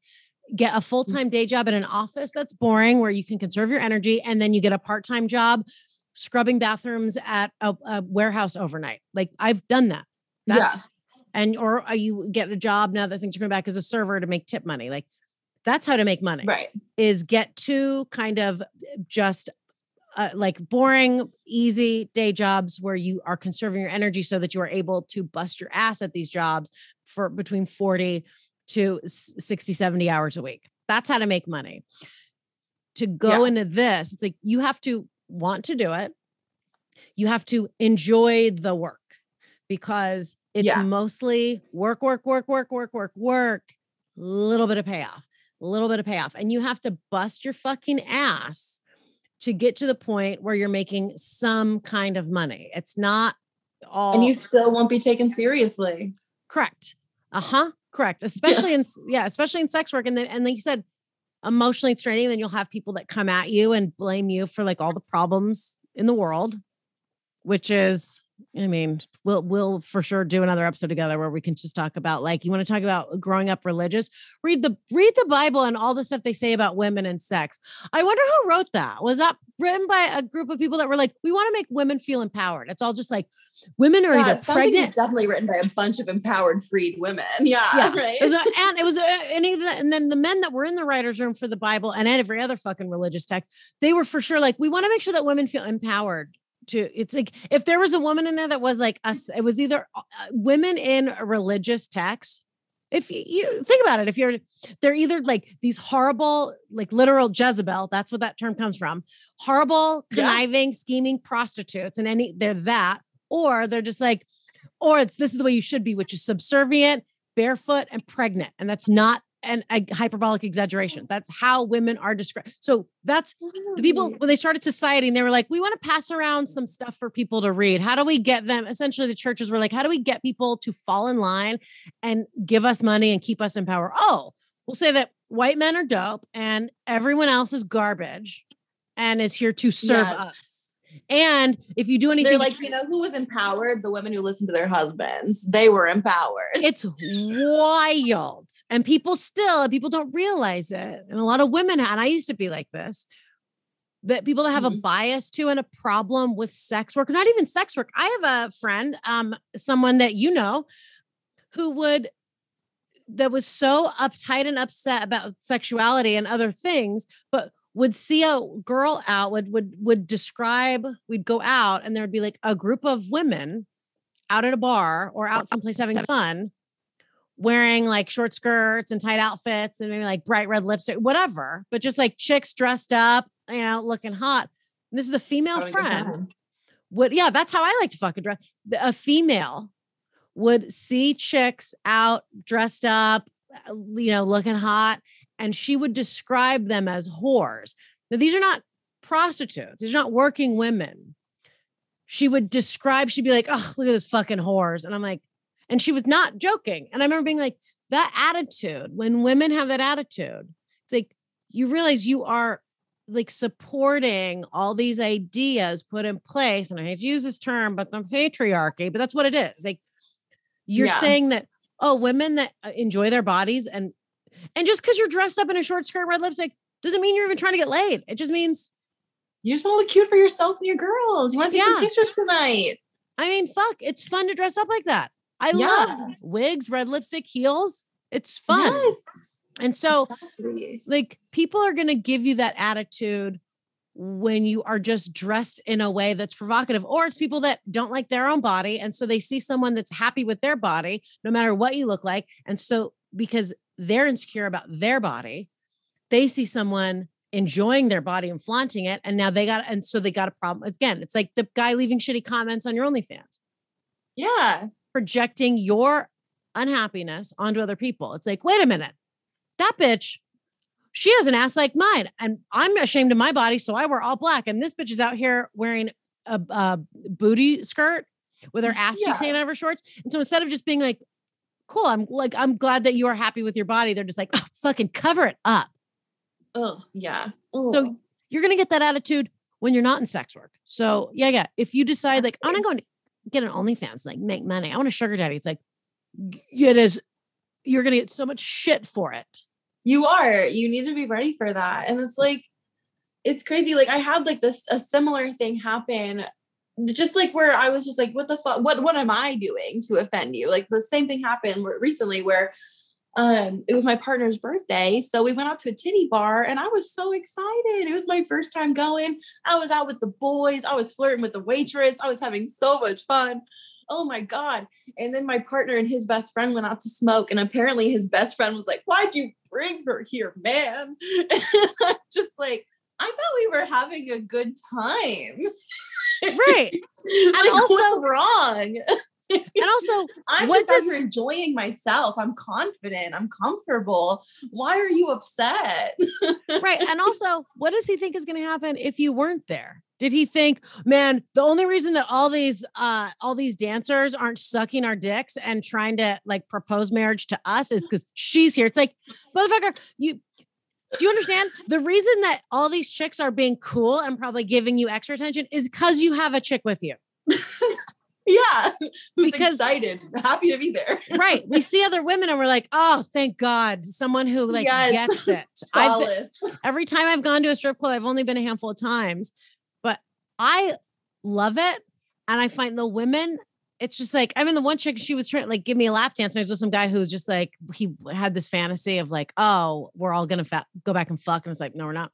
get a mm. full-time day job at an office that's boring where you can conserve your energy and then you get a part-time job scrubbing bathrooms at a, a warehouse overnight. Like I've done that. That's yeah. and or uh, you get a job now that things are coming back as a server to make tip money. Like that's how to make money. Right. Is get to kind of just uh, like boring, easy day jobs where you are conserving your energy so that you are able to bust your ass at these jobs for between 40 to 60, 70 hours a week. That's how to make money. To go yeah. into this, it's like you have to want to do it. You have to enjoy the work because it's yeah. mostly work, work, work, work, work, work, work, little bit of payoff a little bit of payoff. And you have to bust your fucking ass to get to the point where you're making some kind of money. It's not all. And you still won't be taken seriously. Correct. Uh huh. Correct. Especially yeah. in yeah, especially in sex work. And then and like you said, emotionally straining. Then you'll have people that come at you and blame you for like all the problems in the world, which is I mean, we'll we'll for sure do another episode together where we can just talk about like you want to talk about uh, growing up religious. Read the read the Bible and all the stuff they say about women and sex. I wonder who wrote that. Was that written by a group of people that were like, we want to make women feel empowered? It's all just like women are Yeah, either it sounds like pregnant. it's definitely written by a bunch of empowered freed women. Yeah, Yeah. right. It was a, and it was a, and even and then the men that were in the writers' room for the Bible and every other fucking religious text, they were for sure like, we want to make sure that women feel empowered. To it's like if there was a woman in there that was like us, it was either uh, women in a religious text. If you, you think about it, if you're they're either like these horrible, like literal Jezebel, that's what that term comes from, horrible, Yeah. conniving, scheming prostitutes, and any they're that, or they're just like, or it's this is the way you should be, which is subservient, barefoot and pregnant and that's not an, a hyperbolic exaggeration. That's how women are described so that's the people when they started society and they were like we want to pass around some stuff for people to read. How do we get them? Essentially the churches were like how do we get people to fall in line and give us money and keep us in power? Oh we'll say that white men are dope and everyone else is garbage and is here to serve Yes. us and if you do anything They're like, you know, who was empowered? The women who listened to their husbands. They were empowered. it's wild and people still and people don't realize it and a lot of women and i used to be like this that people that have a Mhm. bias to and a problem with sex work not even sex work i have a friend um someone that you know who would that was so uptight and upset about sexuality and other things but would see a girl out would would would describe we'd go out and there'd be like a group of women out at a bar or out someplace having fun wearing like short skirts and tight outfits and maybe like bright red lipstick whatever but just like chicks dressed up you know looking hot. And this is a female friend would yeah that's how i like to fucking dress. A female would see chicks out dressed up uh, you know looking hot and she would describe them as whores. Now these are not prostitutes these are not working women. She would describe she'd be like oh look at this fucking whores and i'm like and she was not joking. And i remember being like that attitude when women have that attitude it's like you realize you are like supporting all these ideas put in place and i hate to use this term but the patriarchy but that's what it is. Like you're Yeah. saying that oh women that uh, enjoy their bodies and and just because you're dressed up in a short skirt red lipstick doesn't mean you're even trying to get laid it just means You just want to look cute for yourself and your girls. You want to take Yeah. some pictures tonight. i mean fuck it's fun to dress up like that i Yeah. love wigs red lipstick heels it's fun Yes, and so exactly. like people are going to give you that attitude when you are just dressed in a way that's provocative or it's people that don't like their own body and so they see someone that's happy with their body no matter what you look like and so because they're insecure about their body they see someone enjoying their body and flaunting it and now they got and so they got a problem again it's like the guy leaving shitty comments on your OnlyFans Yeah. projecting your unhappiness onto other people. It's like, wait a minute, that bitch, she has an ass like mine, and I'm ashamed of my body, so I wear all black. And this bitch is out here wearing a, a booty skirt with her ass Yeah. cheeks hanging out of her shorts. And so instead of just being like, cool, I'm like, I'm glad that you are happy with your body, they're just like, oh, fucking cover it up. Oh, yeah. So you're gonna get that attitude when you're not in sex work. So yeah, yeah. If you decide like I want to go and get an OnlyFans, like make money, I want a sugar daddy. It's like it is. You're gonna get so much shit for it. You are. You need to be ready for that. And it's like, it's crazy. Like I had like this a similar thing happen, just like where I was just like, what the fuck? What what am I doing to offend you? Like the same thing happened recently where um it was my partner's birthday. So we went out to a titty bar and I was so excited. It was my first time going. I was out with the boys. I was flirting with the waitress. I was having so much fun. Oh my God. And then my partner and his best friend went out to smoke. And apparently his best friend was like, Why'd you bring her here, man? Just like, I thought we were having a good time. Right. like, also- what's wrong? And also, I'm just out does- here enjoying myself. I'm confident. I'm comfortable. Why are you upset? right. And also, what does he think is gonna happen if you weren't there? Did he think, man, the only reason that all these uh all these dancers aren't sucking our dicks and trying to like propose marriage to us is because she's here? It's like, motherfucker, you do you understand? The reason that all these chicks are being cool and probably giving you extra attention is because you have a chick with you. Yeah. Who's Because- excited, happy to be there. right. We see other women and we're like, oh, thank God, someone who like Yes. gets it. I've been- every time I've gone to a strip club, I've only been a handful of times, but I love it. And I find the women, it's just like, I mean, the one chick, she was trying to like give me a lap dance. And I was with some guy who was just like, he had this fantasy of like, oh, we're all going to fa- go back and fuck. And it's like, no, we're not.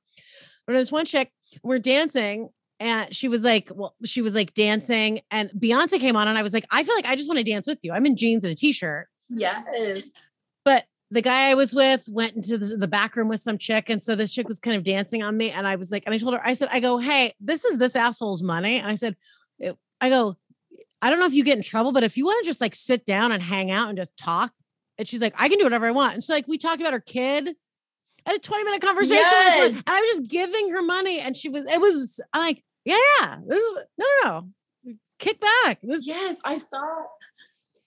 But there's one chick, we're dancing. And she was like, well, she was like dancing, and Beyonce came on, and I was like, I feel like I just want to dance with you. I'm in jeans and a t-shirt. Yes. But the guy I was with went into the, the back room with some chick. And so this chick was kind of dancing on me. And I was like, and I told her, I said, I go, hey, this is this asshole's money. And I said, I go, I don't know if you get in trouble, but if you want to just like sit down and hang out and just talk. And she's like, I can do whatever I want. And so like we talked about her kid. I had a 20 minute conversation with her, and I was just giving her money. And she was, it was I'm like, yeah, yeah, this is no, no, no. Kick back. This Yes, I saw.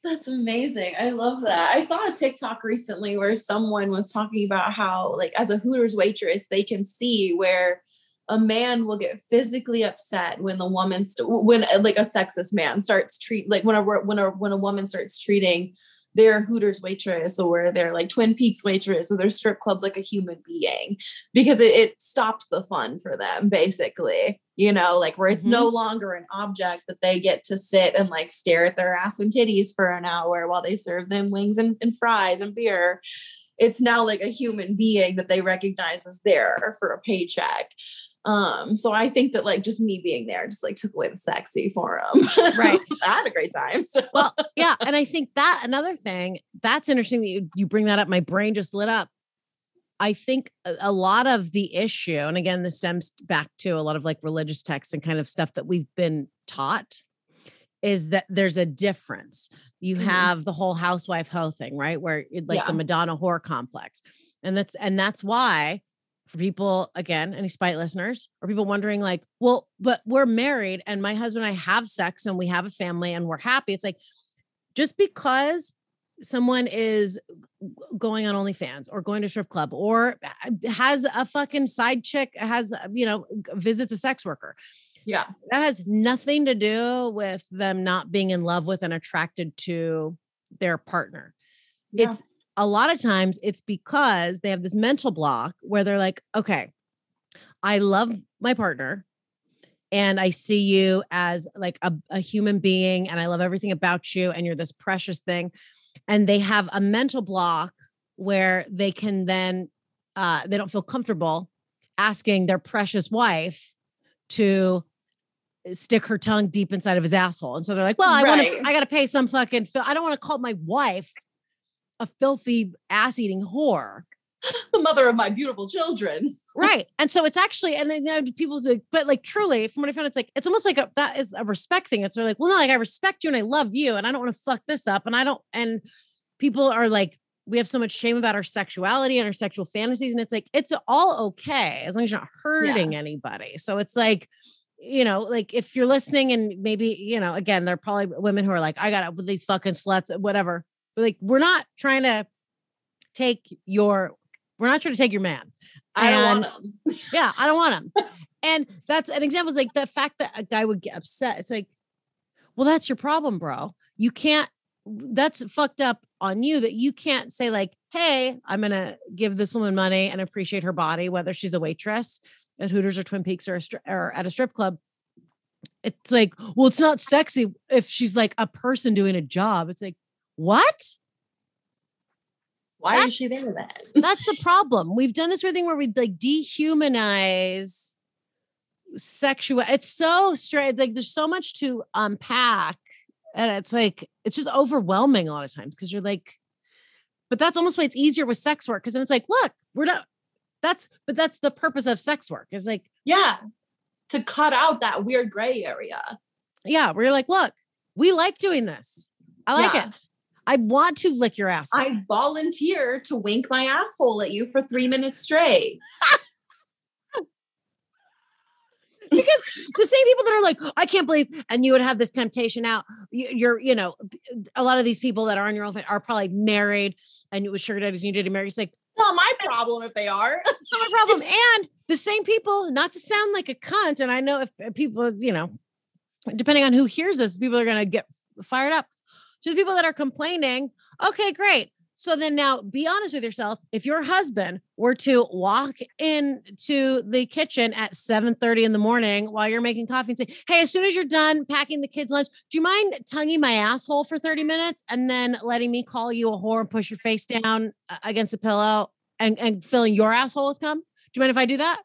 That's amazing. I love that. I saw a TikTok recently where someone was talking about how, like, as a Hooters waitress, they can see where a man will get physically upset when the woman, st- when uh, like a sexist man starts treat, like when a when a when a woman starts treating their Hooters waitress or their like Twin Peaks waitress or their strip club like a human being because it, it stops the fun for them, basically. You know, like where it's no longer an object that they get to sit and like stare at their ass and titties for an hour while they serve them wings and, and fries and beer. It's now like a human being that they recognize as there for a paycheck. Um, so I think that like just me being there just like took away the sexy for them. Right. I had a great time. So. well, yeah, and I think that another thing that's interesting that you, you bring that up. My brain just lit up. I think a, lot of the issue, and again, this stems back to a lot of like religious texts and kind of stuff that we've been taught, is that there's a difference. You Mhm. have the whole housewife hoe thing, right? Where like Yeah. the Madonna whore complex, and that's and that's why for people again any spite listeners or people wondering like well but we're married and my husband and i have sex and we have a family and we're happy it's like just because someone is going on OnlyFans or going to strip club or uh, has a fucking side chick has uh, you know visits a sex worker yeah. that has nothing to do with them not being in love with and attracted to their partner Yeah. it's a lot of times it's because they have this mental block where they're like, okay, I love my partner and I see you as like a, a human being and I love everything about you and you're this precious thing. And they have a mental block where they can then, uh, they don't feel comfortable asking their precious wife to stick her tongue deep inside of his asshole. And so they're like, well, I want to, I got to pay some fucking, I don't want to call my wife a filthy ass eating whore. The mother of my beautiful children. Right. And so it's actually, and then you know, people do, but like truly, from what I found, it's like, it's almost like a, that is a respect thing. It's like, well, no, like I respect you and I love you and I don't want to fuck this up. And I don't, and people are like, we have so much shame about our sexuality and our sexual fantasies. And it's like, it's all okay as long as you're not hurting anybody. So it's like, you know, like if you're listening and maybe, you know, again, there are probably women who are like, I got it with these fucking sluts, whatever. Like, we're not trying to take your, we're not trying to take your man. I don't And- want them. yeah, I don't want him. and that's an example is like the fact that a guy would get upset. It's like, well, that's your problem, bro. You can't, that's fucked up on you that you can't say, like, hey, I'm going to give this woman money and appreciate her body, whether she's a waitress at Hooters or Twin Peaks or, a stri- or at a strip club. It's like, well, it's not sexy if she's like a person doing a job. It's like, what? Why That's- is she there then? That's the problem. We've done this weird thing where we like dehumanize sexual. It's so straight. Like there's so much to unpack, and it's like it's just overwhelming a lot of times because you're like, but that's almost why it's easier with sex work because then it's like, look, we're not. That's but that's the purpose of sex work is like, Yeah. To cut out that weird gray area. yeah, we're like, look, we like doing this. I like Yeah. it. I want to lick your ass. I volunteer to wink my asshole at you for three minutes straight. because the same people that are like, I can't believe, and you would have this temptation out. you- You're, you know, a lot of these people that are on your own are probably married, and it was sugar daddies, and you did marry. It's like Not my problem if they are. it's not my problem. And the same people, not to sound like a cunt, and I know if uh, people, you know, depending on who hears this, people are going to get fired up. To the people that are complaining, okay, great. So then now be honest with yourself. If your husband were to walk into the kitchen at 7:30 in the morning while you're making coffee and say, Hey, as soon as you're done packing the kids' lunch, do you mind tonguing my asshole for 30 minutes and then letting me call you a whore and push your face down uh, against a pillow and, and filling your asshole with cum? Do you mind if I do that?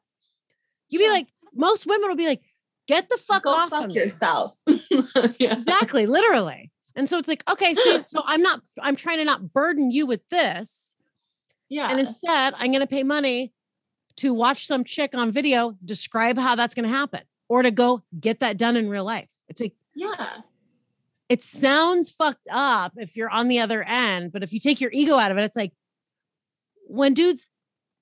You'd be like, most women will be like, get the fuck Go off fuck of yourself. yeah. Exactly, literally. And so it's like, okay, so, so I'm not, I'm trying to not burden you with this. Yeah. And instead, I'm going to pay money to watch some chick on video describe how that's going to happen or to go get that done in real life. It's like, yeah. It sounds fucked up if you're on the other end, but if you take your ego out of it, it's like when dudes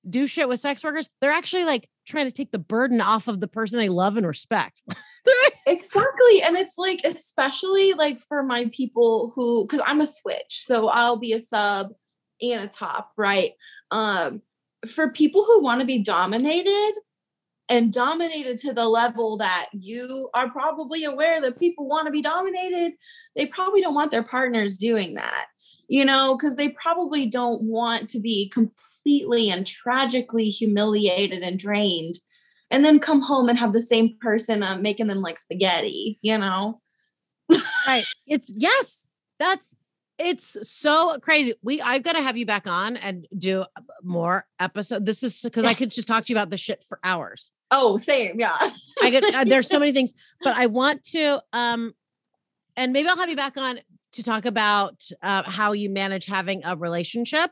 do shit with sex workers, they're actually like trying to take the burden off of the person they love and respect. exactly. And it's like, especially like for my people who, because I'm a switch, so I'll be a sub and a top, right? Um, for people who want to be dominated and dominated to the level that you are probably aware that people want to be dominated, they probably don't want their partners doing that you know, because they probably don't want to be completely and tragically humiliated and drained and then come home and have the same person uh, making them like spaghetti, you know? right. It's yes, that's it's so crazy. We I've got to have you back on and do more episode. This is because yes. I could just talk to you about the shit for hours. Oh, same, yeah. I could. Uh, there's so many things, but I want to. Um, and maybe I'll have you back on to talk about uh, how you manage having a relationship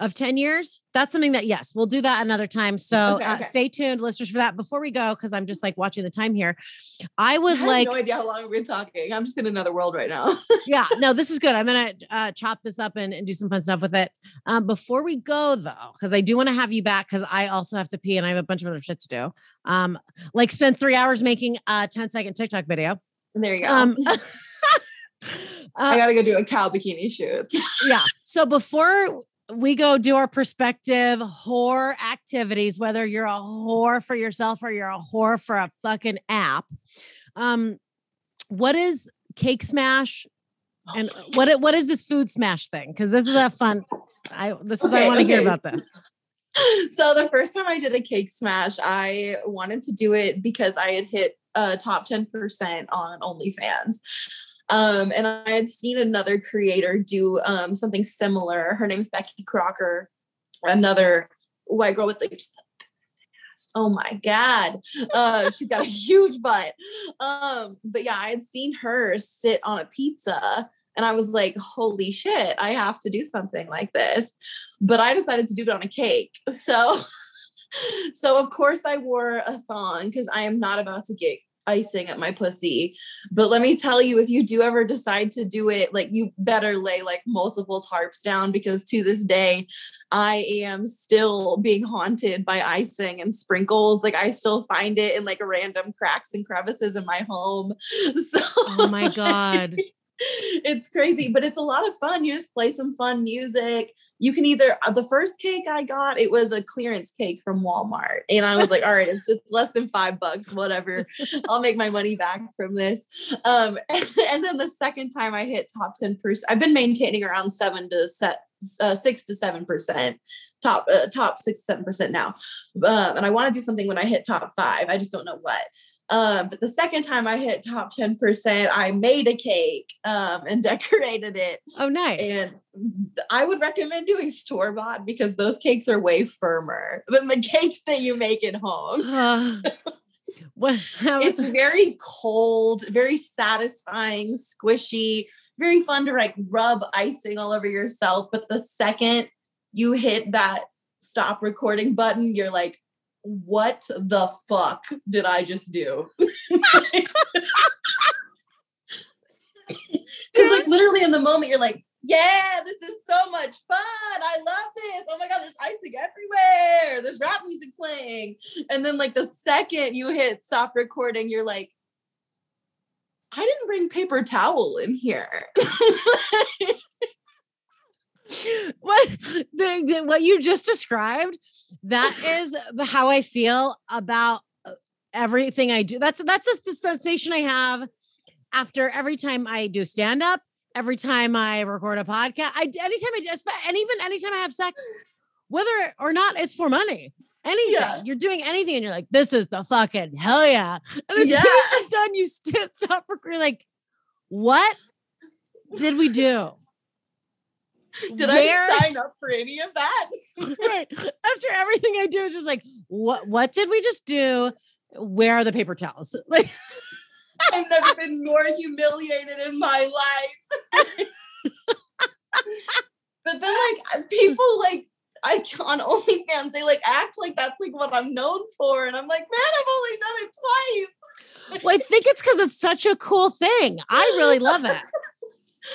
of 10 years. That's something that, yes, we'll do that another time. So okay, uh, okay. stay tuned, listeners, for that. Before we go, because I'm just like watching the time here, I would I like. no idea how long we've been talking. I'm just in another world right now. yeah, no, this is good. I'm going to uh, chop this up and, and, do some fun stuff with it. Um, before we go, though, because I do want to have you back because I also have to pee and I have a bunch of other shit to do. Um, like spend three hours making a 10 second TikTok video. There you go. Um, uh, I gotta go do a cow bikini shoot. yeah. So before we go do our perspective whore activities, whether you're a whore for yourself or you're a whore for a fucking app, um, what is cake smash? And what what is this food smash thing? Because this is a fun. I this is okay, I want to okay. hear about this. So the first time I did a cake smash, I wanted to do it because I had hit a top 10% on OnlyFans. Um, and I had seen another creator do um, something similar. Her name's Becky Crocker, another white girl with like oh my god. Uh, she's got a huge butt. Um, but yeah i had seen her sit on a pizza and i was like holy shit i have to do something like this. But i decided to do it on a cake. So so of course i wore a thong because i am not about to get icing at my pussy. But let me tell you, if you do ever decide to do it, like you better lay like multiple tarps down because to this day, I am still being haunted by icing and sprinkles. Like I still find it in like random cracks and crevices in my home. So Oh my God. it's crazy, but it's a lot of fun. You just play some fun music you can either uh, the first cake I got, it was a clearance cake from Walmart. And I was like, all right, it's just less than five bucks, whatever. I'll make my money back from this. Um, and then the second time I hit top 10%, I've been maintaining around seven to set uh, six to seven percent top uh, top six seven percent now um, and i want to do something when i hit top five i just don't know what um, but the second time I hit top 10%, I made a cake um, and decorated it. Oh, nice. And I would recommend doing store bought because those cakes are way firmer than the cakes that you make at home. Uh, what, it's very cold, very satisfying, squishy, very fun to like rub icing all over yourself. But the second you hit that stop recording button, you're like, what the fuck did I just do? Because like literally in the moment you're like, yeah, this is so much fun. I love this. Oh my god, there's icing everywhere. There's rap music playing. And then like the second you hit stop recording, you're like, I didn't bring paper towel in here. what the, the, what you just described that is how i feel about uh, everything i do that's that's just the sensation i have after every time I do stand up, every time I record a podcast, I anytime I just and even anytime I have sex, whether or not it's for money. Anything Yeah. you're doing anything, and you're like, "This is the fucking hell yeah!" And as Yeah. soon as you're done, you st- stop recording. Like, what did we do? Did Where- I sign up for any of that? right. After everything I do is just like, what what did we just do? Where are the paper towels? Like, I've never been more humiliated in my life. but then like uh, people like I on OnlyFans, they like act like that's like what I'm known for. And I'm like, man, I've only done it twice. well, I think it's because it's such a cool thing. I really love it.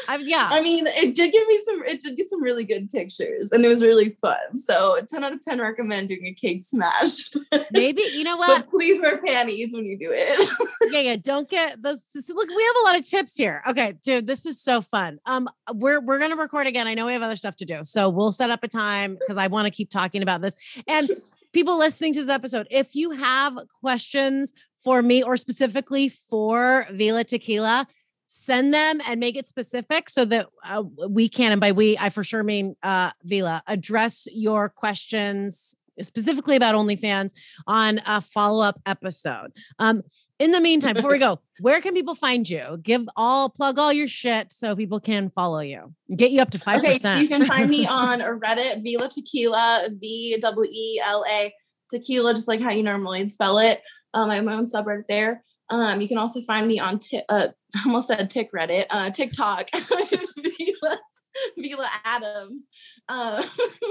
I've yeah. I mean, it did give me some it did get some really good pictures and it was really fun. So 10 out of 10 recommend doing a cake smash. Maybe you know what? but please wear panties when you do it. yeah, yeah. Don't get this. Look, we have a lot of tips here. Okay, dude, this is so fun. Um, we're we're gonna record again. I know we have other stuff to do, so we'll set up a time because I want to keep talking about this. And people listening to this episode, if you have questions for me or specifically for Vila Tequila, send them and make it specific so that uh, we can, and by we, I for sure mean uh, Vila, address your questions specifically about OnlyFans on a follow up episode. Um, in the meantime, before we go, where can people find you? Give all plug all your shit so people can follow you. Get you up to five Okay, so you can find me on Reddit, Vila Tequila, V W E L A Tequila, just like how you normally spell it. Um, I have my own subreddit there. Um, you can also find me on Ti- uh, almost said Tick Reddit, uh, TikTok, Vila, Vila Adams. Um,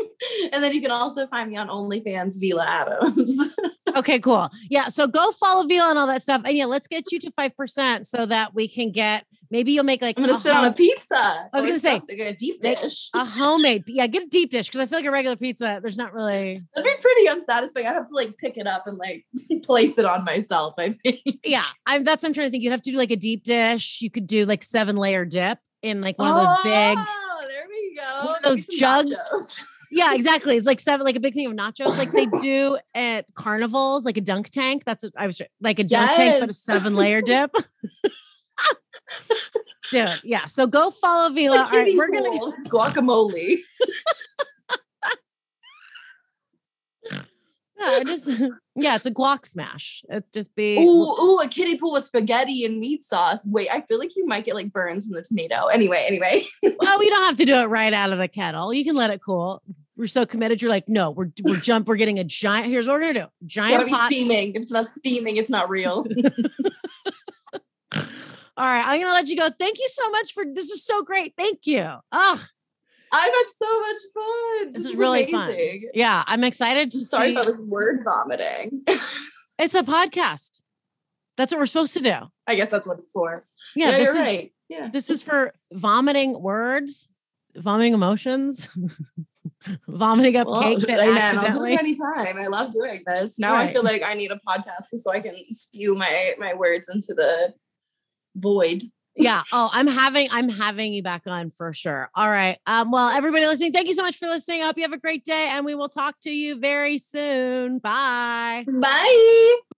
and then you can also find me on OnlyFans, Vila Adams. Okay, cool. Yeah. So go follow Vila and all that stuff. And yeah, let's get you to 5% so that we can get maybe you'll make like I'm gonna sit on a pizza. I was gonna say, a deep dish. a homemade. Yeah, get a deep dish because I feel like a regular pizza, there's not really That'd be pretty unsatisfying. I'd have to like pick it up and like place it on myself. I think. yeah. I'm that's what I'm trying to think. You'd have to do like a deep dish. You could do like seven layer dip in like one of those big Oh, there we go. those jugs. nachos. Yeah, exactly. It's like seven, like a big thing of nachos, like they do at carnivals, like a dunk tank. That's what I was like a dunk tank, but a seven layer dip. Dude, yeah. So go follow Vila. All right, we're gonna guacamole. yeah, just yeah, it's a guac smash. It just be Ooh, ooh, a kiddie pool with spaghetti and meat sauce. Wait, I feel like you might get like burns from the tomato. Anyway, anyway. well, we don't have to do it right out of the kettle. You can let it cool. We're so committed. You're like, no, we're we're jump. We're getting a giant. Here's what we're gonna do: giant be pot. steaming. If it's not steaming, it's not real. All right, I'm gonna let you go. Thank you so much for this. Is so great. Thank you. Oh, I've had so much fun. This is really fun. yeah, I'm excited to sorry see. about this word vomiting. It's a podcast. That's what we're supposed to do. I guess that's what it's for. Yeah, Yeah, this you're is right. Yeah. this is for vomiting words, vomiting emotions, vomiting up Well, cake that I man, I'll do accidentally. it anytime. I love doing this. Now I feel like I need a podcast so I can spew my my words into the void. yeah. Oh, I'm having I'm having you back on for sure. All right. Um, well, everybody listening, thank you so much for listening. I hope you have a great day and we will talk to you very soon. Bye. Bye.